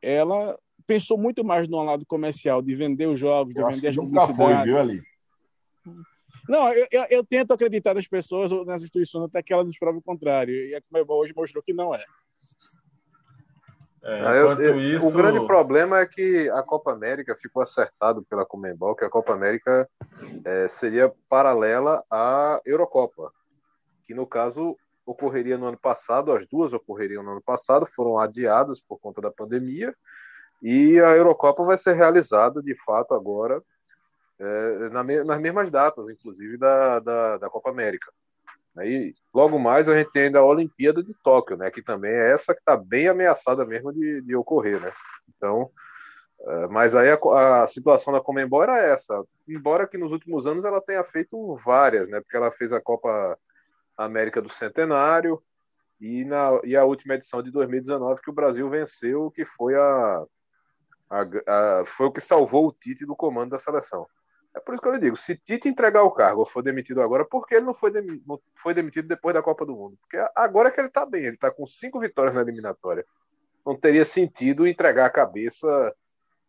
ela pensou muito mais no lado comercial, de vender os jogos, de Eu vender as nunca foi, viu, ali? Não, eu, eu, eu, tento acreditar nas pessoas ou nas instituições até que elas nos provem o contrário. E a Comebol hoje mostrou que não é. é ah, eu, isso... O grande problema é que a Copa América ficou acertado pela Comembol que a Copa América é, seria paralela à Eurocopa, que no caso ocorreria no ano passado, as duas ocorreriam no ano passado, foram adiadas por conta da pandemia, e a Eurocopa vai ser realizada de fato agora é, na, nas mesmas datas, inclusive, da, da, da Copa América. Aí, logo mais, a gente tem ainda a Olimpíada de Tóquio, né, que também é essa que está bem ameaçada mesmo de, de ocorrer. Né? Então, é, mas aí a, a, situação da Comembol era essa. Embora que nos últimos anos ela tenha feito várias, né, porque ela fez a Copa América do Centenário e, na, e a última edição de 2019 que o Brasil venceu, que foi a, a, a, foi o que salvou o Tite do comando da seleção. É por isso que eu lhe digo: se Tite entregar o cargo ou for demitido agora, por que ele não foi, dem não foi demitido depois da Copa do Mundo? Porque agora é que ele está bem, ele está com cinco vitórias na eliminatória. Não teria sentido entregar a cabeça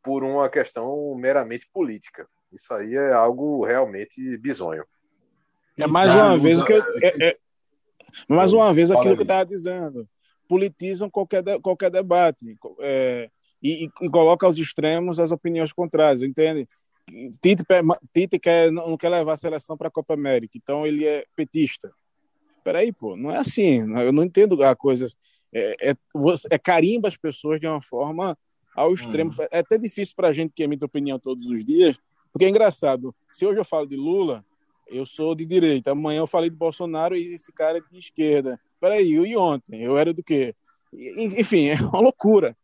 por uma questão meramente política. Isso aí é algo realmente bizonho. É mais uma vez que eu, é, é, mais uma vez aquilo que eu estava dizendo. Politizam qualquer, de, qualquer debate é, e, e, e coloca aos extremos as opiniões contrárias, entende? Tite, Tite quer, não quer levar a seleção para a Copa América, então ele é petista. Peraí, pô, não é assim. Eu não entendo a coisa. É, é, é carimba as pessoas de uma forma ao extremo. Hum. É até difícil para a gente que emite opinião todos os dias, porque é engraçado. Se hoje eu falo de Lula, eu sou de direita. Amanhã eu falei de Bolsonaro e esse cara é de esquerda. Peraí, e ontem? Eu era do quê? Enfim, é uma loucura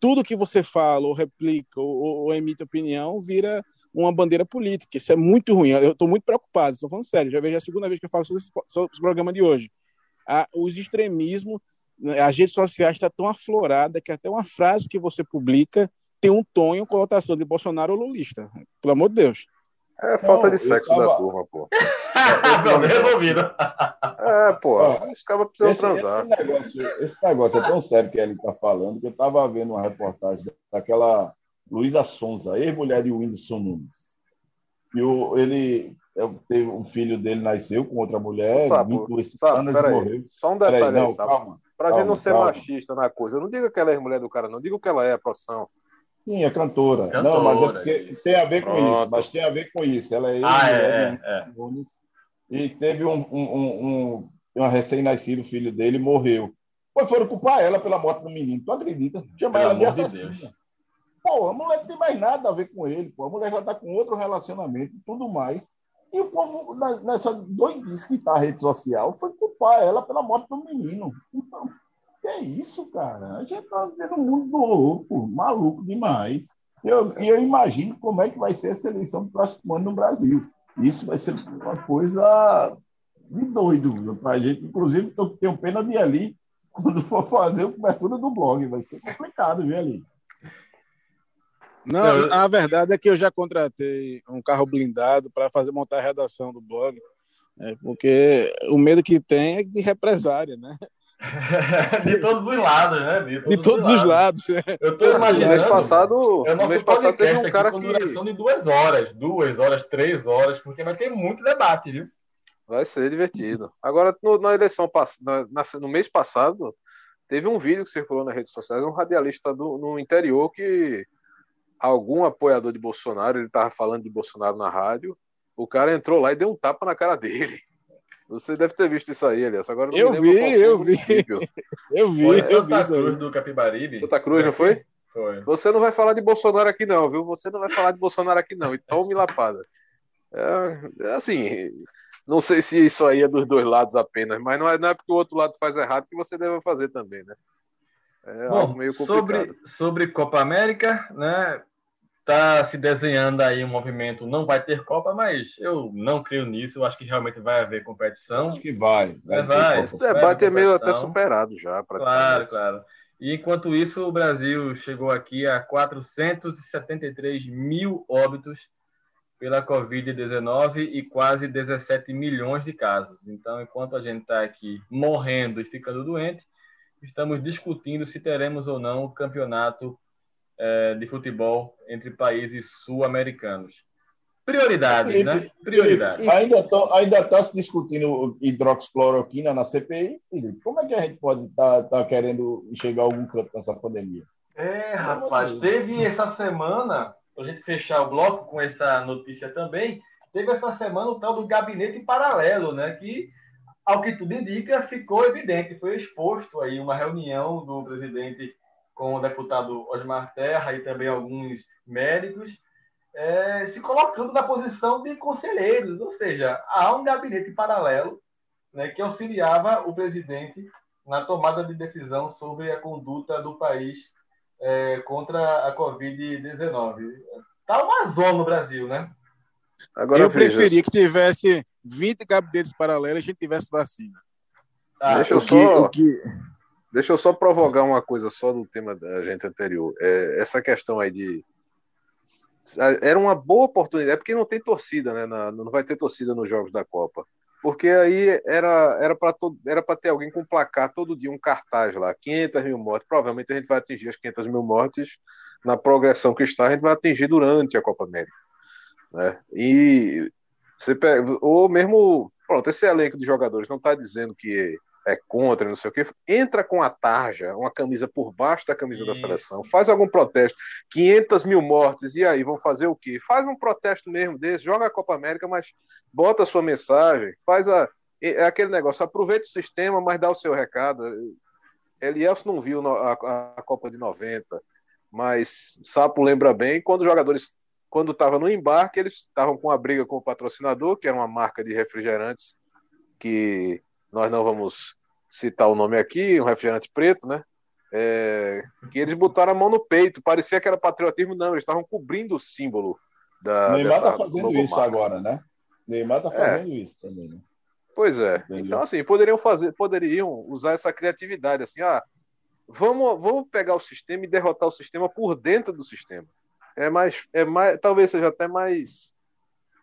tudo que você fala ou replica ou, ou, emite opinião vira uma bandeira política. Isso é muito ruim. Eu estou muito preocupado, estou falando sério. Já vejo a segunda vez que eu falo sobre esse, sobre programa de hoje. A, os extremismos, né, as redes sociais estão tá tão aflorada que até uma frase que você publica tem um tom e uma conotação de Bolsonaro ou lulista. Pelo amor de Deus. É falta não, de sexo tava... da turma, pô. *laughs* resolvido. É, pô, os caras precisam esse, transar. Esse negócio, esse negócio é tão sério que ele está falando que eu estava vendo uma reportagem daquela Luísa Sonza, ex-mulher de Whindersson Nunes. E o, ele teve um filho dele nasceu com outra mulher, sabe, 22 sabe, anos e morreu. Só um detalhe aí, não, calma. Pra calma, gente não ser calma. machista na coisa, eu não digo que ela é mulher do cara, não, digo que ela é a profissão. Sim, é cantora. cantora. Não, mas é porque tem a ver com Pronto. isso. Mas tem a ver com isso. Ela é ah, é, é, E teve um, um, um, um recém-nascido filho dele morreu. Pois foram culpar ela pela morte do menino. Tu acredita? Chamar ela de assassina. De pô, a mulher não tem mais nada a ver com ele. Pô. A mulher já está com outro relacionamento e tudo mais. E o povo, nessa doidice que está a rede social, foi culpar ela pela morte do menino. Então, que é isso, cara? A gente tá vendo um mundo louco, maluco demais. E eu, eu imagino como é que vai ser essa eleição do próximo ano no Brasil. Isso vai ser uma coisa de doido para a gente. Inclusive, eu tenho pena de ir ali *laughs* quando for fazer a cobertura do blog. Vai ser complicado, viu, ali? Não, a verdade é que eu já contratei um carro blindado para fazer montar a redação do blog, é, porque o medo que tem é de represária, né? *laughs* de todos os lados, né? De todos, de todos os lados. lados. Eu tô imaginando. Mês passado, é o mês passado teve um cara com que... duração de duas horas, duas horas, três horas, porque vai ter muito debate, viu? Vai ser divertido. Agora, no, na eleição na, no mês passado, teve um vídeo que circulou nas redes sociais, um radialista do, no interior que algum apoiador de Bolsonaro, ele estava falando de Bolsonaro na rádio, o cara entrou lá e deu um tapa na cara dele. Você deve ter visto isso aí, Elias. Agora eu vi, *laughs* eu vi. eu vi, Olha, eu vi. Santa Cruz do Capibaribe. Santa Cruz, não foi? Foi. Você não vai falar de Bolsonaro aqui, não, viu? Você não vai falar de Bolsonaro aqui, não. E tome lapada. É, é assim, não sei se isso aí é dos dois lados apenas, mas não é, não é porque o outro lado faz errado que você deve fazer também, né? É Bom, algo meio complicado. Sobre, sobre Copa América, né? Está se desenhando aí um movimento, não vai ter Copa, mas eu não creio nisso. Eu acho que realmente vai haver competição. Acho que vai. Vai, vai. Esse debate é meio até superado já. Claro, claro. E enquanto isso, o Brasil chegou aqui a 473 mil óbitos pela Covid-19 e quase 17 milhões de casos. Então, enquanto a gente está aqui morrendo e ficando doente, estamos discutindo se teremos ou não o campeonato é, de futebol entre países sul-americanos. Prioridades, Felipe, né? Prioridades. Ainda está ainda tá se discutindo hidroxicloroquina na CPI, Felipe. Como é que a gente pode estar tá, tá querendo chegar a algum canto nessa pandemia? É, rapaz, teve essa semana, para a gente fechar o bloco com essa notícia também, teve essa semana o tal do gabinete paralelo, né? Que, ao que tudo indica, ficou evidente, foi exposto aí uma reunião do presidente com o deputado Osmar Terra e também alguns médicos, é, se colocando na posição de conselheiros, ou seja, há um gabinete paralelo né, que auxiliava o presidente na tomada de decisão sobre a conduta do país é, contra a Covid-19. Está uma zona no Brasil, né? Agora, Eu preferia que tivesse 20 gabinetes paralelos e a gente tivesse vacina. Ah, Deixa eu só... Que, que... Deixa eu só provocar uma coisa só do tema da gente anterior. É, essa questão aí de. Era uma boa oportunidade, porque não tem torcida, né? Na, não vai ter torcida nos jogos da Copa. Porque aí era era para era ter alguém com placar todo dia, um cartaz lá, 500 mil mortes. Provavelmente a gente vai atingir as 500 mil mortes na progressão que está, a gente vai atingir durante a Copa América. Né? E você pega, ou mesmo, pronto, esse elenco de jogadores não está dizendo que é contra, não sei o quê, entra com a tarja, uma camisa por baixo da camisa Isso. da seleção, faz algum protesto, 500 mil mortes, e aí, vão fazer o quê? Faz um protesto mesmo desse, joga a Copa América, mas bota a sua mensagem, faz a, é aquele negócio, aproveita o sistema, mas dá o seu recado. Elielson não viu a, a Copa de 90, mas Sapo lembra bem, quando os jogadores, quando estavam no embarque, eles estavam com a briga com o patrocinador, que era uma marca de refrigerantes que nós não vamos citar o nome aqui, um refrigerante preto, né? É, que eles botaram a mão no peito, parecia que era patriotismo, não, eles estavam cobrindo o símbolo da. Neymar está fazendo isso agora, né? Neymar está é. fazendo é. isso também, né? Pois é. Entendeu? Então, assim, poderiam fazer, poderiam usar essa criatividade, assim, ah, vamos, vamos pegar o sistema e derrotar o sistema por dentro do sistema. É mais, é mais, talvez seja até mais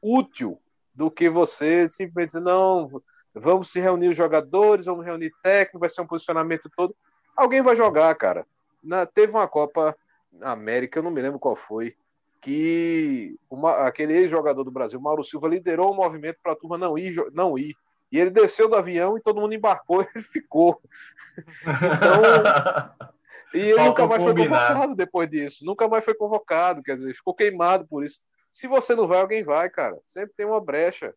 útil do que você simplesmente dizer, não, Vamos se reunir os jogadores, vamos reunir técnico, vai ser um posicionamento todo. Alguém vai jogar, cara. Na, teve uma Copa América, eu não me lembro qual foi, que uma, aquele ex-jogador do Brasil, Mauro Silva, liderou o um movimento para a turma não ir, não ir. E ele desceu do avião e todo mundo embarcou *laughs* e ele ficou. Então. e ele nunca mais foi convocado depois disso. Nunca mais foi convocado, quer dizer, ficou queimado por isso. Se você não vai, alguém vai, cara. Sempre tem uma brecha.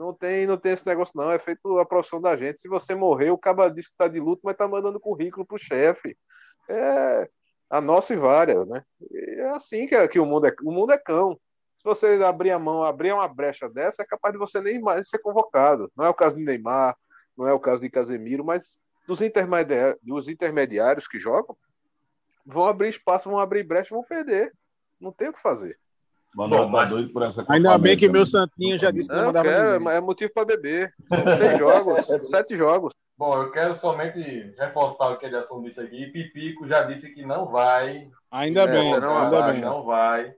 Não tem, não tem esse negócio, não. É feito a profissão da gente. Se você morrer, o cara diz que está de luto, mas está mandando currículo pro chefe. É a nossa e várias, né? E é assim que, é, que o mundo é. O mundo é cão. Se você abrir a mão, abrir uma brecha dessa, é capaz de você nem mais ser convocado. Não é o caso de Neymar, não é o caso de Casemiro, mas dos, intermediários, dos intermediários que jogam, vão abrir espaço, vão abrir brecha, vão perder. Não tem o que fazer. Mano, tá doido por essa Ainda bem que meu Santinho já disse que não mandava quero, É motivo para beber. São seis jogos, *laughs* sete jogos. Bom, eu quero somente reforçar o que ele assumiu isso aqui. Pipico já disse que não vai. Ainda bem, não, ainda vai, bem. Não vai.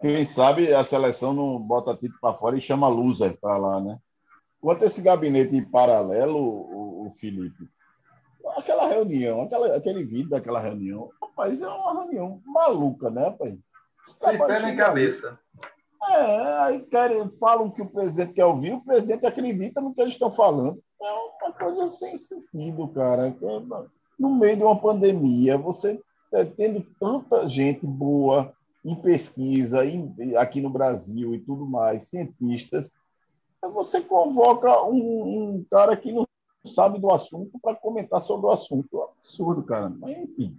Quem sabe a seleção não bota tipo para fora e chama loser para lá, né? Quanto a esse gabinete em paralelo, o, o Felipe, aquela reunião, aquela, aquele vídeo daquela reunião, rapaz, é uma reunião maluca, né, rapaz? Sem pé nem cabeça. É, aí querem, falam que o presidente quer ouvir, o presidente acredita no que eles estão falando. É uma coisa sem sentido, cara. No meio de uma pandemia, você tá tendo tanta gente boa em pesquisa em, aqui no Brasil e tudo mais, cientistas, você convoca um, um cara que não sabe do assunto para comentar sobre o assunto. É um absurdo, cara. Mas, enfim,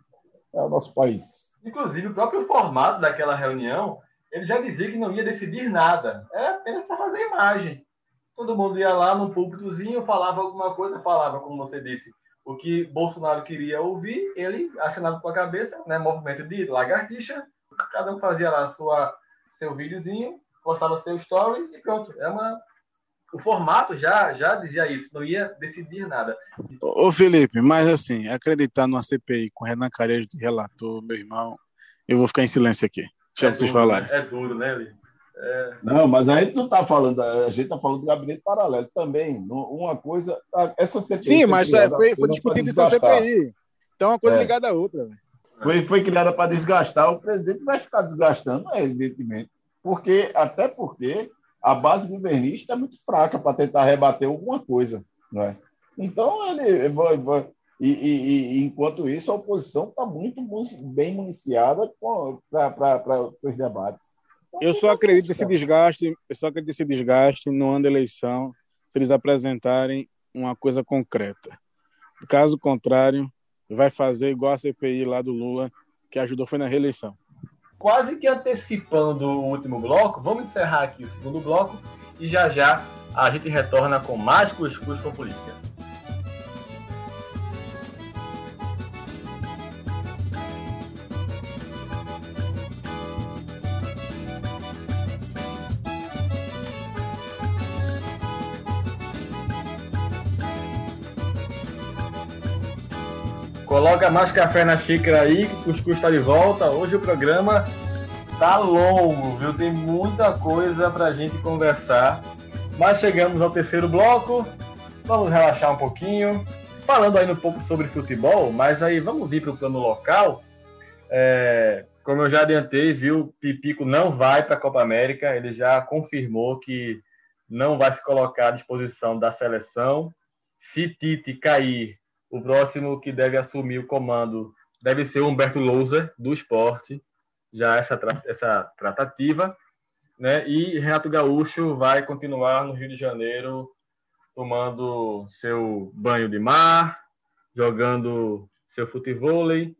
é o nosso país. Inclusive, o próprio formato daquela reunião, ele já dizia que não ia decidir nada. Era apenas para fazer imagem. Todo mundo ia lá no púlpitozinho, falava alguma coisa, falava, como você disse, o que Bolsonaro queria ouvir, ele assinava com a cabeça, né, movimento de lagartixa, cada um fazia lá sua, seu videozinho, postava seu story e pronto. É uma, o formato já, já dizia isso, não ia decidir nada. Ô Felipe, mas assim, acreditar numa CPI com Renan Carejo de relator, meu irmão, eu vou ficar em silêncio aqui. Deixa é vocês falarem. Né? É duro, né, Li? É... Não, mas a gente não está falando, a gente está falando do gabinete paralelo também. Uma coisa, essa CPI. Sim, mas é, foi, foi discutido isso na CPI. Então, uma coisa é. ligada à outra. Foi, foi criada para desgastar. O presidente vai ficar desgastando, evidentemente. Porque, até porque a base governista é muito fraca para tentar rebater alguma coisa. Não é? Então, ele vai. vai e, e, e, enquanto isso, a oposição está muito bem municiada para os debates. Então, eu só acredito nesse desgaste, eu só acredito nesse desgaste no ano da eleição, se eles apresentarem uma coisa concreta. Caso contrário, vai fazer igual a CPI lá do Lula, que ajudou foi na reeleição quase que antecipando o último bloco, vamos encerrar aqui o segundo bloco e já já a gente retorna com mais Cuscuz com Política. Coloca mais café na xícara aí, que o Cuscuz está de volta. Hoje o programa tá longo, viu? Tem muita coisa para a gente conversar. Mas chegamos ao terceiro bloco. Vamos relaxar um pouquinho. Falando ainda um pouco sobre futebol, mas aí vamos vir para o plano local. É, como eu já adiantei, viu? Pipico não vai para a Copa América. Ele já confirmou que não vai se colocar à disposição da seleção. Se Tite cair o próximo que deve assumir o comando deve ser o Humberto Louser, do esporte, já essa, essa tratativa. Né? E Renato Gaúcho vai continuar no Rio de Janeiro tomando seu banho de mar, jogando seu futevôlei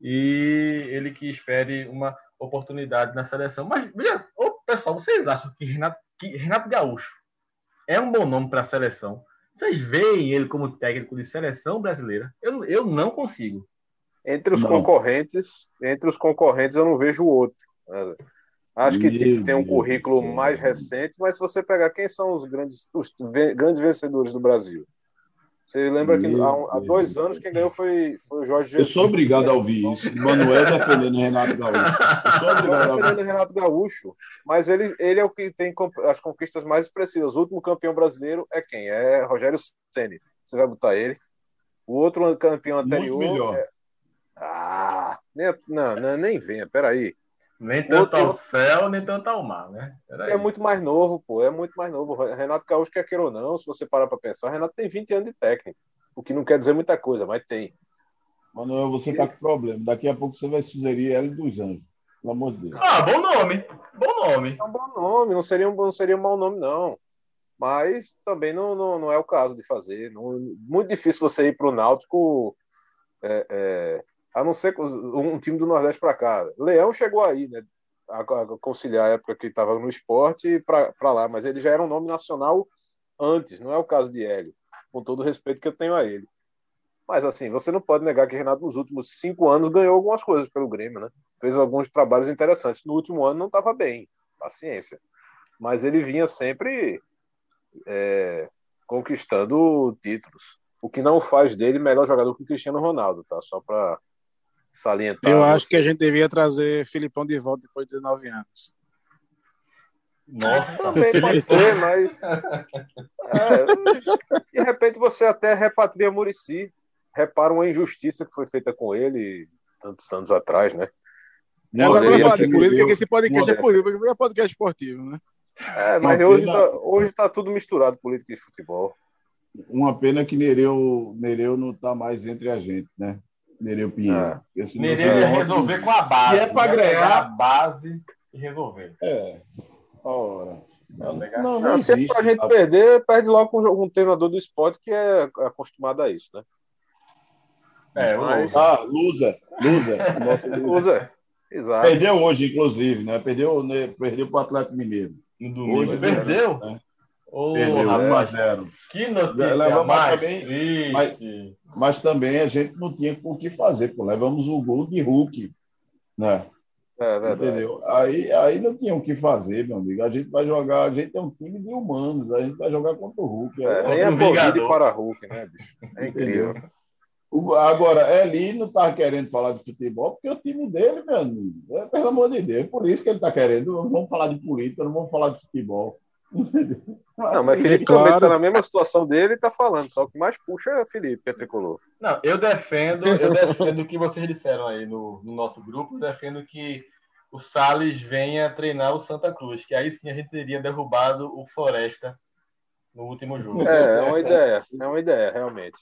e ele que espere uma oportunidade na seleção. Mas, pessoal, vocês acham que Renato, que Renato Gaúcho é um bom nome para a seleção? Vocês veem ele como técnico de seleção brasileira? Eu, eu não consigo. Entre os não. concorrentes, entre os concorrentes eu não vejo outro. Acho que Meu tem um currículo Deus mais recente, mas se você pegar quem são os grandes, os grandes vencedores do Brasil, você lembra que há, há, dois anos quem ganhou foi, foi o Jorge Jesus. Eu sou obrigado a ouvir isso. Manuel defendendo Renato Gaúcho. Eu sou obrigado a defendendo Renato Gaúcho, mas ele, ele é o que tem as conquistas mais expressivas. O último campeão brasileiro é quem? É Rogério Ceni. Você vai botar ele. O outro campeão anterior. Muito melhor. É... Ah, nem, não, não, nem venha, peraí. Nem tanto outro... ao céu, nem tanto ao mar, né? É muito mais novo, pô. É muito mais novo. Renato Gaúcho, quer queira ou não, se você parar para pensar, Renato tem 20 anos de técnico. O que não quer dizer muita coisa, mas tem. Manuel, você tá com problema. Daqui a pouco você vai sugerir Hélio dos Anjos. Pelo amor de Deus. Ah, bom nome. Bom nome. É um bom nome. Não seria um, não seria um mau nome, não. Mas também não, não, não é o caso de fazer. Não, muito difícil você ir para o Náutico. É, é, a não ser um time do Nordeste para cá. Leão chegou aí, né? A, a conciliar a época que estava no esporte para lá, mas ele já era um nome nacional antes, não é o caso de Hélio, com todo o respeito que eu tenho a ele. Mas assim, você não pode negar que Renato nos últimos cinco anos ganhou algumas coisas pelo Grêmio, né? Fez alguns trabalhos interessantes. No último ano não estava bem, paciência. Mas ele vinha sempre é, conquistando títulos. O que não faz dele melhor jogador que o Cristiano Ronaldo, tá? Só para salientar. Eu acho você. que a gente devia trazer Filipão de volta depois de 19 anos. Nossa, também pode ser, mas. É, de repente você até repatria Murici. Repara uma injustiça que foi feita com ele tantos anos atrás, né? É, agora falar de política, que esse podcast é político, porque é podcast esportivo, né? É, mas hoje tá, hoje tá tudo misturado, política e futebol. Uma pena que Nereu, Nereu não está mais entre a gente, né? Nereu Pinheiro. É. Nereu ia resolver com a base. E é para ganhar a base e resolver. É. Ora. Não, não, não se é pra gente tá? perder, perde logo com um, um treinador do esporte que é acostumado a isso, né? É, Mas... Ah, Lusa. *laughs* Lusa. Lusa. Exato. Perdeu hoje, inclusive, né? Perdeu, né? perdeu para o Atlético Mineiro. No domingo. Hoje perdeu? Né? Oh, perdeu, rapaz, 0 Que notícia Leva mais também, mas, mas, também a gente não tinha o que fazer. Pô. Levamos o gol de Hulk. Né? É verdade. Entendeu? Aí, aí não tinha o que fazer, meu amigo. A gente vai jogar, a gente é um time de humanos, a gente vai jogar contra o Hulk. É, É, nem a um Covid para Hulk, né, bicho? É incrível. Entendeu? Agora, Eli não está querendo falar de futebol, porque o time dele, meu amigo, é, pelo amor de Deus, por isso que ele está querendo. Não vamos falar de política, não vamos falar de futebol. Não, mas Felipe Claro. também tá na mesma situação dele e tá falando, só o que mais puxa é Felipe, que é tricolor. Não, eu defendo, eu defendo o que vocês disseram aí no, no nosso grupo, eu defendo que o Salles venha treinar o Santa Cruz, que aí sim a gente teria derrubado o Floresta no último jogo. É, é uma ideia, é uma ideia, realmente.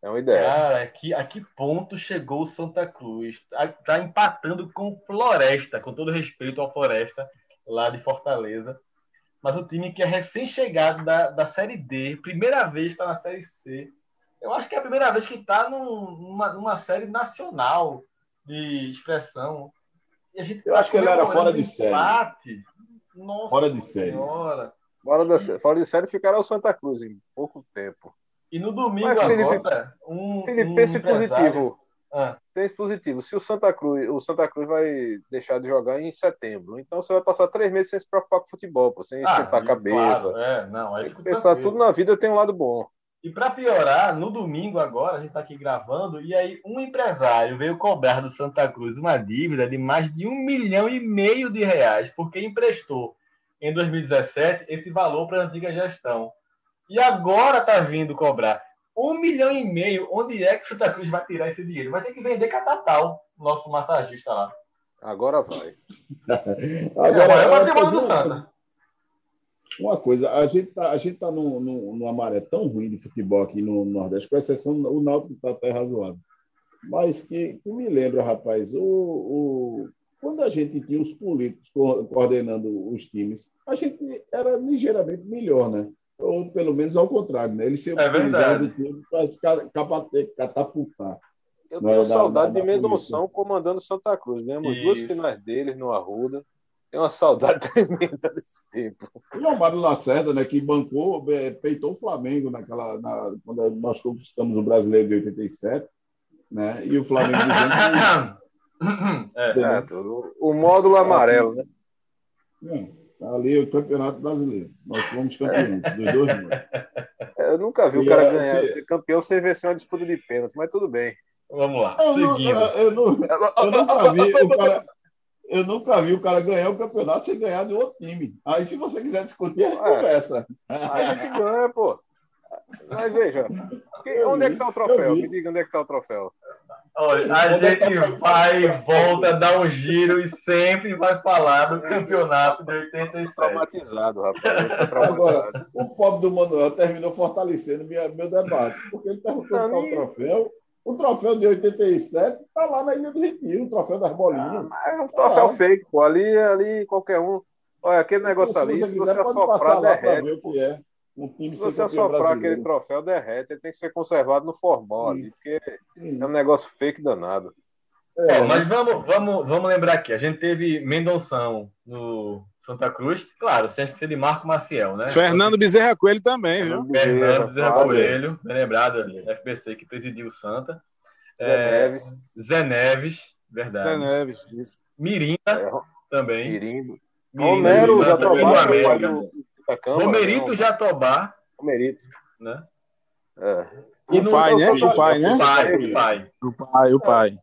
É uma ideia. Cara, aqui, a que ponto chegou o Santa Cruz? Tá, tá empatando com o Floresta, com todo respeito ao Floresta, lá de Fortaleza. Mas o time que é recém-chegado da, da Série D, primeira vez está na Série C. Eu acho que é a primeira vez que está numa, numa série nacional de expressão. E a gente Eu tá acho que ele era fora de série. empate. Nossa Fora de série. Senhora. Fora, da, fora de série ficará o Santa Cruz em pouco tempo. E no domingo Mas, Felipe- agora, um, Felipe, um pense empresário- positivo. Ah, Pense positivo. Se o Santa Cruz, o Santa Cruz vai deixar de jogar em setembro, então você vai passar três meses sem se preocupar com futebol, pô, sem ah, esquentar a cabeça. claro, é, não, aí Tem que pensar tranquilo. tudo na vida tem um lado bom. E para piorar, no domingo agora, a gente está aqui gravando, e aí um empresário veio cobrar do Santa Cruz uma dívida de mais de um milhão e meio de reais, porque emprestou em 2017 esse valor para a antiga gestão. E agora está vindo cobrar um milhão e meio. Onde é que o Santa Cruz vai tirar esse dinheiro? Vai ter que vender Catatal, nosso massagista lá. Agora vai. *laughs* Agora, é, é é, patrimônio do uma- Santa. Uma coisa, a gente tá, a gente tá num- num- numa maré tão ruim de futebol aqui no Nordeste, com exceção o Náutico está até razoável. Mas que, que me lembra, rapaz, o, o- quando a gente tinha os políticos co- coordenando os times, a gente era ligeiramente melhor, né? Ou pelo menos ao contrário, né? Eles se É verdade. utilizavam do time para se catapultar. Eu Não, tenho da- saudade da- de da Mendonção comandando Santa Cruz. Ganhamos duas Isso. finais deles no Arruda. Tenho uma saudade *laughs* tremenda desse tempo. E o Mário Lacerda, né, que bancou, eh, peitou o Flamengo naquela, na, quando nós conquistamos o Brasileiro de 87, né? E o Flamengo dizendo *coughs* É, É, o módulo amarelo, né? Não, ali o Campeonato Brasileiro. Nós fomos campeões dos dois mundos. É, Eu nunca vi o E, cara é, ganhar, se- ser campeão sem vencer uma disputa de pênalti, mas tudo bem. vamos lá, Eu, não- seguindo. eu, não- *laughs* eu nunca vi o cara. Eu nunca vi o cara ganhar o campeonato sem ganhar de outro time. Aí, se você quiser discutir, a gente É. conversa. Aí a gente ganha, pô. Mas veja, que- onde é que tá o troféu? Eu. Me diga onde é que tá o troféu. Olha, a gente tá o- vai e volta, dá um giro e sempre vai falar do campeonato de 87. Traumatizado, rapaz. Agora, o pobre do Manuel terminou fortalecendo minha, meu debate, porque ele perguntou qual o nem- troféu. O troféu de 87 está lá na Ilha do Retiro, o troféu das bolinhas. É um troféu Ah. fake, pô. Ali, ali, qualquer um. Olha, aquele negócio ali, se você quiser, pode assoprar, passar lá para derrete. ver o que é. Um time Se você assoprar aquele troféu, derrete. Ele tem que ser conservado no formal ali, porque Sim. é um negócio fake danado. É, Ó, mas vamos, vamos, vamos lembrar aqui, a gente teve Mendonção no Santa Cruz, claro, sem ser de Marco Maciel, né? Fernando Bezerra Coelho também, viu? Fernando Bezerra Fábio, Coelho, bem lembrado, FBC que presidiu o Santa. Zé É, Neves, Zé Neves, verdade. Zé Neves. Isso. Mirinda é, também. Mirinda, Romero Mirinda, Jatobá, do que é o pai América. do, da Câmara. Romerito né? Jatobá, Romerito. né? É. E O pai, né? O pai, né? O pai, o pai. O pai, o pai.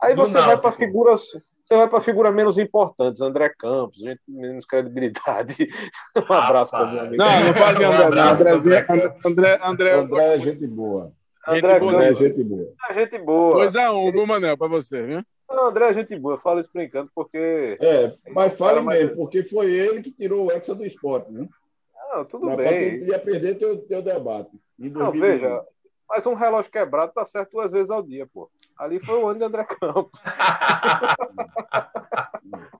Aí Do você vai para figuras, você vai para figuras menos importantes, André Campos, gente menos credibilidade. *laughs* Um abraço para meu amigo. Não, não fale de Um André, abraço, Andrezinho- André. André, André, é gente boa. André gente boa, André é Campos gente boa. é gente boa. 2x1, viu, Manel, pra você, viu? Não, André é gente boa. Eu falo isso brincando porque. É, mas fale Cara, mas- mesmo, porque foi ele que tirou o Hexa do esporte, né? Não, tudo Mas bem. tu ia perder teu, teu debate. Não, 2020. veja, mas um relógio quebrado tá certo duas vezes ao dia, pô. Ali foi o ano de André Campos. *laughs* *laughs*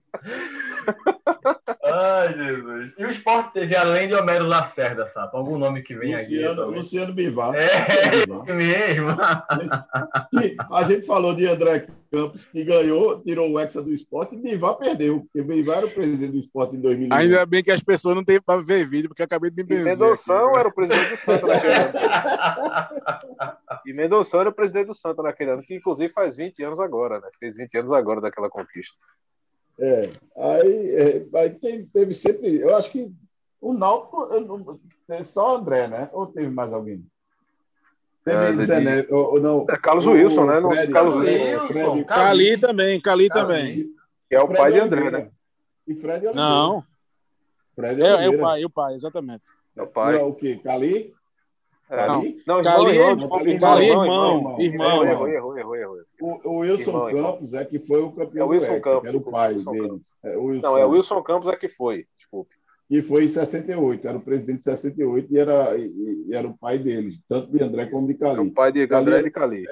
Ai, Jesus. E o esporte teve, além de Homero Lacerda, sabe? Algum nome que vem aqui? Luciano, também? Luciano Bivar. É, Bivar. mesmo. A gente falou de André Campos, que ganhou, tirou o Hexa do esporte, e Bivar perdeu, porque Bivar era o presidente do esporte em 2020. Ainda bem que as pessoas não têm pra ver vídeo, porque eu acabei de me E benzer. Mendonção aqui. era o presidente do Santa naquele ano. *laughs* E Mendonção era o presidente do Santa naquele ano, que inclusive faz 20 anos agora, né? Fez 20 anos agora daquela conquista. É, aí, é, aí teve, teve sempre. Eu acho que o Náutico. eu não- é só o André, né? Ou teve mais alguém? Teve É, Zé de- ou, ou não. É Carlos o Wilson, né? Não- Fred- Carlos o Wilson. Fred- Cali também, Cali também. Que é o Fred pai de André, Oliveira. né? E Fred Oliveira. Não, Fred é, é Oliveira. o pai, é o pai, exatamente. É o pai. Não, o quê? Cali? É. Cali? Não, Cali, irmão, Cali, irmão, Cali, irmão. Errou, errou, errou, errou. O, Wilson. Campos é que foi o campeão É o Wilson Campos, era o pai dele. É, Não, é o Wilson Campos é que foi, desculpe. E foi em 68, era o presidente de 68 e era, e, e era o pai deles, tanto de André como de É o Cali. pai de Cali André é- de Cali.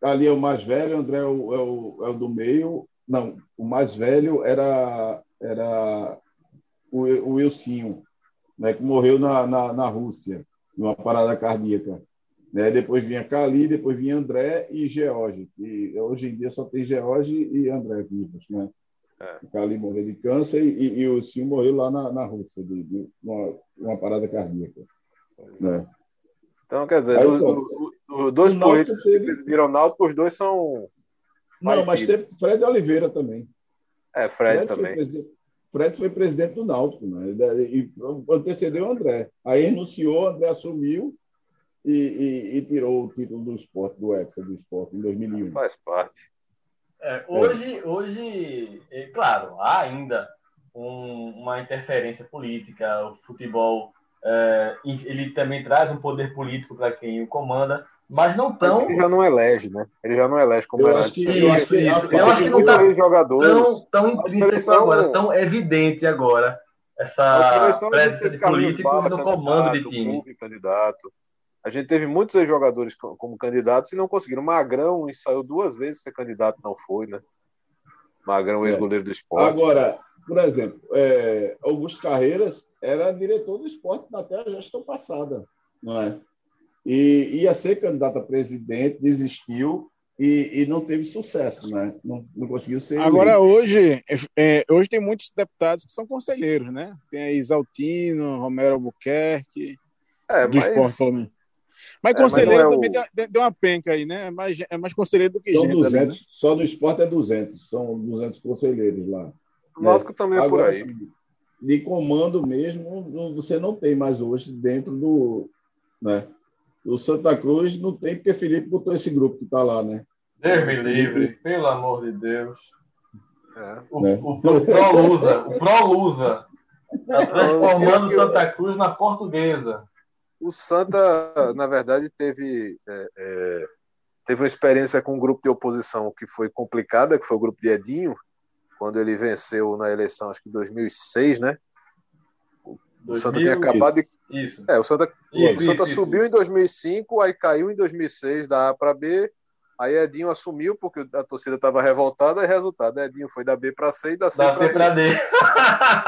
Cali é o mais velho, André é o, é o, é o do meio. Não, o mais velho era, era o, o Wilsinho, né, que morreu na, na, na Rússia, numa parada cardíaca. Né? Depois vinha Cali, depois vinha André e George. E hoje em dia só tem George e André vivos. Né? É. O Cali morreu de câncer e, e, e o Wilsinho morreu lá na, na Rússia, de, de uma, uma parada cardíaca. Né? Então, quer dizer, Aí, do- do- do- Náutico políticos que teve- presidiram o Náutico, os dois são. Não, mas filho. teve Fred Oliveira também. É, Fred, Foi também. presidente, Fred foi presidente do Náutico, né? E antecedeu o André. Aí renunciou, André assumiu e, e- e tirou o título do esporte, do Hexa do esporte, em 2001. Faz parte. É, hoje, hoje, é, claro, há ainda um- uma interferência política. O futebol é, ele também traz um poder político para quem o comanda, mas não Mas tão, ele já não elege, né? Ele já não elege como Eu era acho antes. que- Isso, eu acho que- isso. eu acho que não Muitos tá jogadores. tão, intrínseco agora, tão evidente agora essa presença de políticos Barra no comando de time. Clube candidato. A gente teve muitos jogadores co- como candidatos e não conseguiram. Magrão ensaiou duas vezes ser candidato, não foi, né? Magrão, É. ex-goleiro do esporte. Agora, por exemplo, é, Augusto Carreiras era diretor do esporte até a gestão passada, não é? E ia ser candidato a presidente, desistiu e, e não teve sucesso, né? Não, não conseguiu ser. Agora, eleito. hoje, é, hoje tem muitos deputados que são conselheiros, né? Tem aí Isaltino, Romero Albuquerque, é, do mas esporte, pelo menos. Mas É, mas conselheiro não é o- também deu, deu uma penca aí, né? É mais, é mais conselheiro do que São gente. ali, né? 200, só no esporte é 200, são 200 conselheiros lá. o Náutico também é por Agora, aí. assim, de comando mesmo, você não tem mais hoje dentro do. Né? O Santa Cruz não tem, porque Felipe botou esse grupo que está lá, né? Deus me livre, pelo amor de Deus. É. O, Né? o, o Pro-Lusa, o Pro-Lusa tá *laughs* transformando Santa Cruz na portuguesa. O Santa, na verdade, teve, é, é, teve uma experiência com um grupo de oposição que foi complicada, que foi o grupo de Edinho, quando ele venceu na eleição, acho que em 2006, né? O Santa 2000, tinha acabado de. Isso. É, o Santa, Isso, o Santa isso, subiu em 2005, aí caiu em 2006 da A para B. Aí Edinho assumiu porque a torcida estava revoltada e resultado, Edinho foi da B para C e da C Da para D.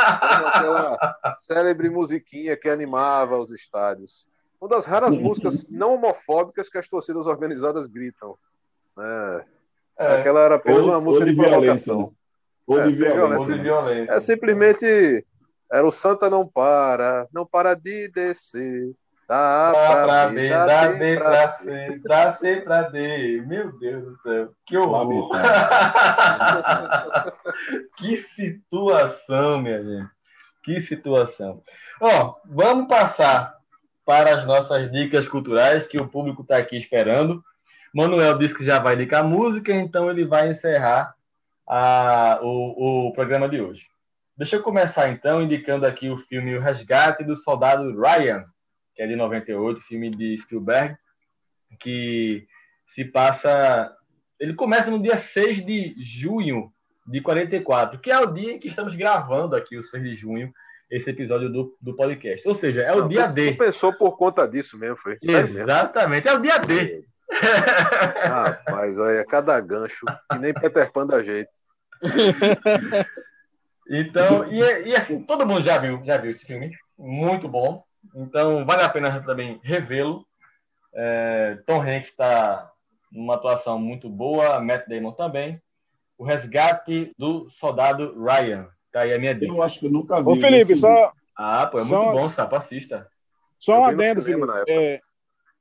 Aquela célebre musiquinha que animava os estádios. Uma das raras *laughs* músicas não homofóbicas que as torcidas organizadas gritam. né? É, Aquela era apenas Ou- uma música ou de, de violência, provocação. né? Ou É, de sem violência. ou violência. de violência. É simplesmente. Era o Santa não para, não para de descer. Da A A pra pra B, B, da da D D pra da C pra D. Meu Deus do céu. Que horror. *laughs* que situação, minha gente. Que situação. Ó, vamos passar para as nossas dicas culturais, que o público está aqui esperando. Manuel disse que já vai indicar música, então ele vai encerrar a- o, o programa de hoje. Deixa eu começar então indicando aqui o filme O Resgate do Soldado Ryan, que é de 98, filme de Spielberg, que se passa. Ele começa no dia 6 de junho de 44, que é o dia em que estamos gravando aqui, o 6 de junho, esse episódio do, do podcast. Ou seja, é o Não, dia tu- D. Tu pensou por conta disso mesmo, foi? Exatamente, é o dia D. Rapaz, olha, cada gancho, que nem Peter Pan da jeito. *laughs* Então, e, e assim, todo mundo já viu, já viu esse filme, muito bom. Então, vale a pena também revê-lo. É, Tom Hanks está numa atuação muito boa, Matt Damon também. O resgate do soldado Ryan. Tá aí a minha dica. Eu acho que eu nunca vi. Ô, Felipe, só, Ah, pô, é Só- muito bom, sapo, assista. só um adendo, Felipe. É,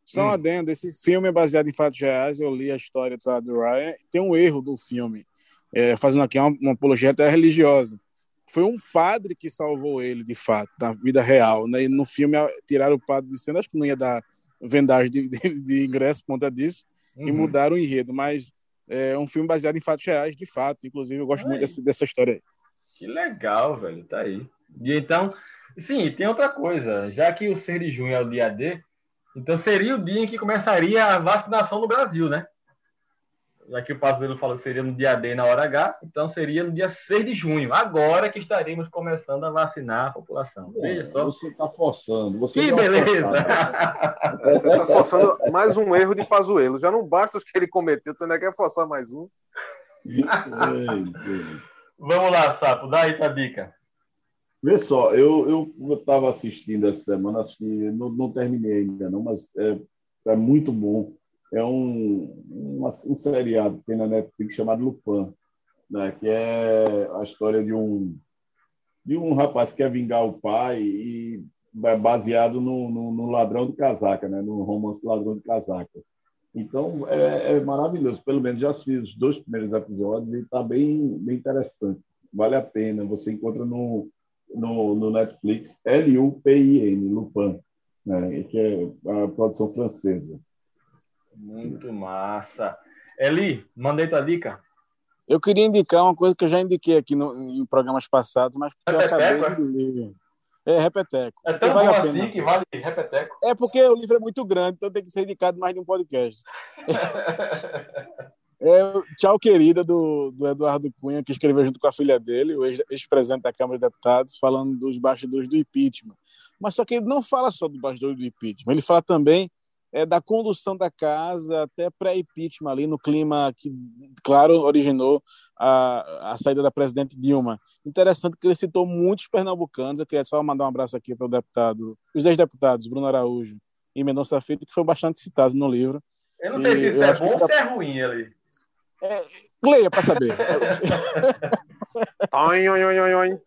só um Hum. adendo. Esse filme é baseado em fatos reais. Eu li a história do soldado Ryan. Tem um erro do filme. é, fazendo aqui uma, uma apologia até religiosa. Foi um padre que salvou ele, de fato, na vida real. Né? E no filme tiraram o padre de cena, acho que não ia dar vendagem de, de, de ingresso por conta disso, uhum. e mudaram o enredo. Mas é um filme baseado em fatos reais, de fato. Inclusive, eu gosto muito dessa, dessa história aí. Que legal, velho. Tá aí. E então, sim, tem outra coisa. Já que o 6 de junho é o dia D, então seria o dia em que começaria a vacinação no Brasil, né? Já que o Pazuello falou que seria no dia D na hora H, então seria no dia 6 de junho, agora que estaremos começando a vacinar a população. Veja só. Você está forçando. Você que beleza! você está forçando mais um erro de Pazuello. Já não basta os que ele cometeu, tu ainda quer forçar mais um. Vamos lá, Sapo, dá aí tua dica. Vê só, eu estava assistindo essa semana, acho que não, não terminei ainda não, mas é, é muito bom. É um, um, um, seriado que tem na Netflix chamado Lupin, né, que é a história de um, de um rapaz que quer vingar o pai e é baseado no, no, no Ladrão de Casaca, né, no romance Ladrão de Casaca. Então, é, é, maravilhoso. Pelo menos já assisti os dois primeiros episódios e está bem, bem interessante. Vale a pena. Você encontra no, no, no Netflix L-U-P-I-N, Lupin, né, que é a produção francesa. Muito massa. Eli, mandei tua dica. Eu queria indicar uma coisa que eu já indiquei aqui no, em programas passados, mas que eu acabei de ler. É, Repeteco. É tão vale bom assim que vale Repeteco. É porque o livro é muito grande, então tem que ser indicado mais de um podcast. *laughs* é Tchau Querida, do, do Eduardo Cunha, que escreveu junto com a filha dele, o ex-presidente da Câmara de Deputados, falando dos bastidores do impeachment. Mas só que ele não fala só do bastidor do impeachment, ele fala também é, da condução da casa até pré-impeachment ali no clima que, claro, originou a, a saída da presidente Dilma. Interessante que ele citou muitos pernambucanos. Eu queria só mandar um abraço aqui para o deputado, os ex-deputados Bruno Araújo e Mendonça Filho, que foi bastante citado no livro. Eu não sei e se isso é bom ou se é ruim ali. É, leia para saber. oi, oi, oi, oi.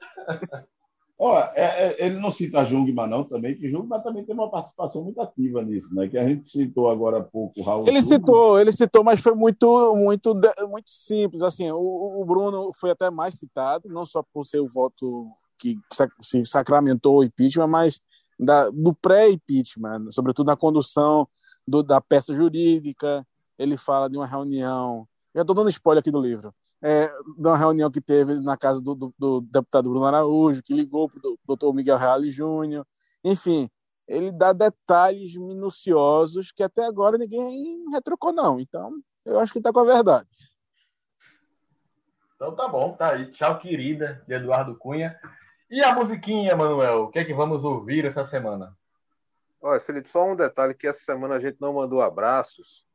Ó, é, é, ele não cita Jungmann, não, também, que Jungmann também tem uma participação muito ativa nisso, né? Que a gente citou agora há pouco, Raul. Ele citou, ele citou, mas foi muito, muito, muito simples. Assim, o, o, Bruno foi até mais citado, não só por ser o voto que se sacramentou o impeachment, mas da, do pré-impeachment, sobretudo na condução do, da peça jurídica. Ele fala de uma reunião. Eu estou dando spoiler aqui do livro é, de uma reunião que teve na casa do, do, do deputado Bruno Araújo, que ligou para o doutor Miguel Reale Júnior. Enfim, ele dá detalhes minuciosos que até agora ninguém retrucou, não. Então, eu acho que está com a verdade. Então tá bom, tá aí. Tchau, querida, de Eduardo Cunha. E a musiquinha, Manuel? O que é que vamos ouvir essa semana? Olha, Felipe, só um detalhe que essa semana a gente não mandou abraços,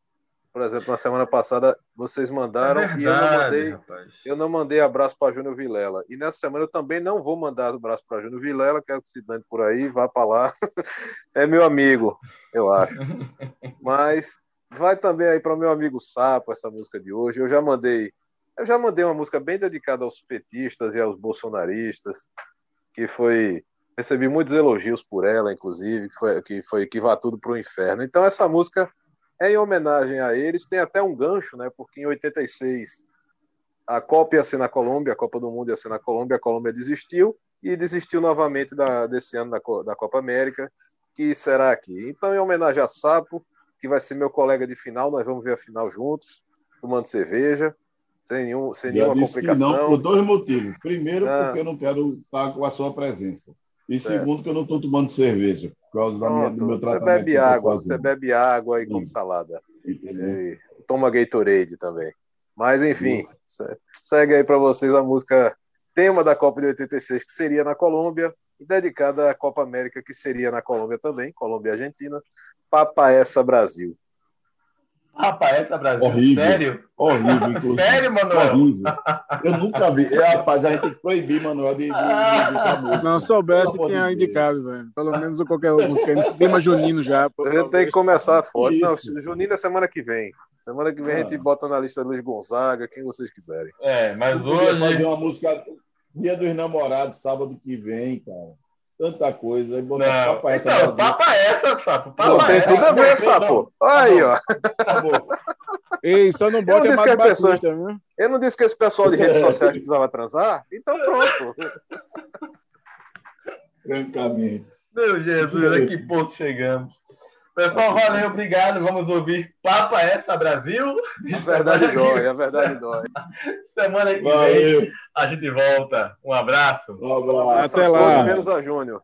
por exemplo, na semana passada vocês mandaram é verdade, e eu não mandei, eu não mandei abraço para Júnior Vilela. E nessa semana eu também não vou mandar abraço para Júnior Vilela, quero que se dane por aí, vá para lá. *laughs* é meu amigo, eu acho. *laughs* Mas vai também aí para o meu amigo Sapo essa música de hoje. Eu já mandei, eu já mandei uma música bem dedicada aos petistas e aos bolsonaristas, que foi recebi muitos elogios por ela, inclusive, que foi que foi que vá tudo para o inferno. Então essa música em homenagem a eles. Tem até um gancho, né? Porque em 86 a Copa ia ser na Colômbia, a Copa do Mundo ia ser na Colômbia, a Colômbia desistiu e desistiu novamente da, desse ano da, da Copa América, que será aqui. Então, em homenagem a Sapo, que vai ser meu colega de final, nós vamos ver a final juntos, tomando cerveja, sem, nenhum, sem nenhuma complicação. não, por dois motivos. Primeiro, ah. porque eu não quero estar com a sua presença. E certo. segundo, que eu não estou tomando cerveja, por causa minha, do meu tratamento. Você bebe água, você bebe água e come salada. E toma Gatorade também. Mas, enfim, segue aí para vocês a música tema da Copa de 86, que seria na Colômbia, e dedicada à Copa América, que seria na Colômbia também, Colômbia e Argentina, Papaessa Brasil. Rapaz, essa Brasil. Horrível. Sério? Horrível, *laughs* inclusive. Sério, Manuel? Horrível. Eu nunca vi. É, rapaz, a gente tem que proibir, Manuel, de, de, de Não soubesse quem é indicado, velho. Pelo menos qualquer música. Clima junino já. A gente tem que começar forte. Não, junino é semana que vem. Semana que vem ah. a gente ah. bota na lista Luiz Gonzaga, quem vocês quiserem. É, mas Eu hoje. fazer uma música Dia dos Namorados, sábado que vem, cara tanta coisa. Aí botar não, papai essa. Não, é, é, é, Papa essa, sapo. Papa. Não, tem tudo a ver, sapo. Aí, ó. Ei, só não bota disse que pessoas- viu? Eu não disse que esse pessoal de redes sociais precisava transar? Então pronto. Francamente. Meu Jesus, a que ponto chegamos. Pessoal, valeu, obrigado. Vamos ouvir Papa Essa Brasil. A verdade dói, a verdade dói. Semana que vem Valeu. a gente volta. Um abraço. Um abraço. Até lá. Menos a Júnior.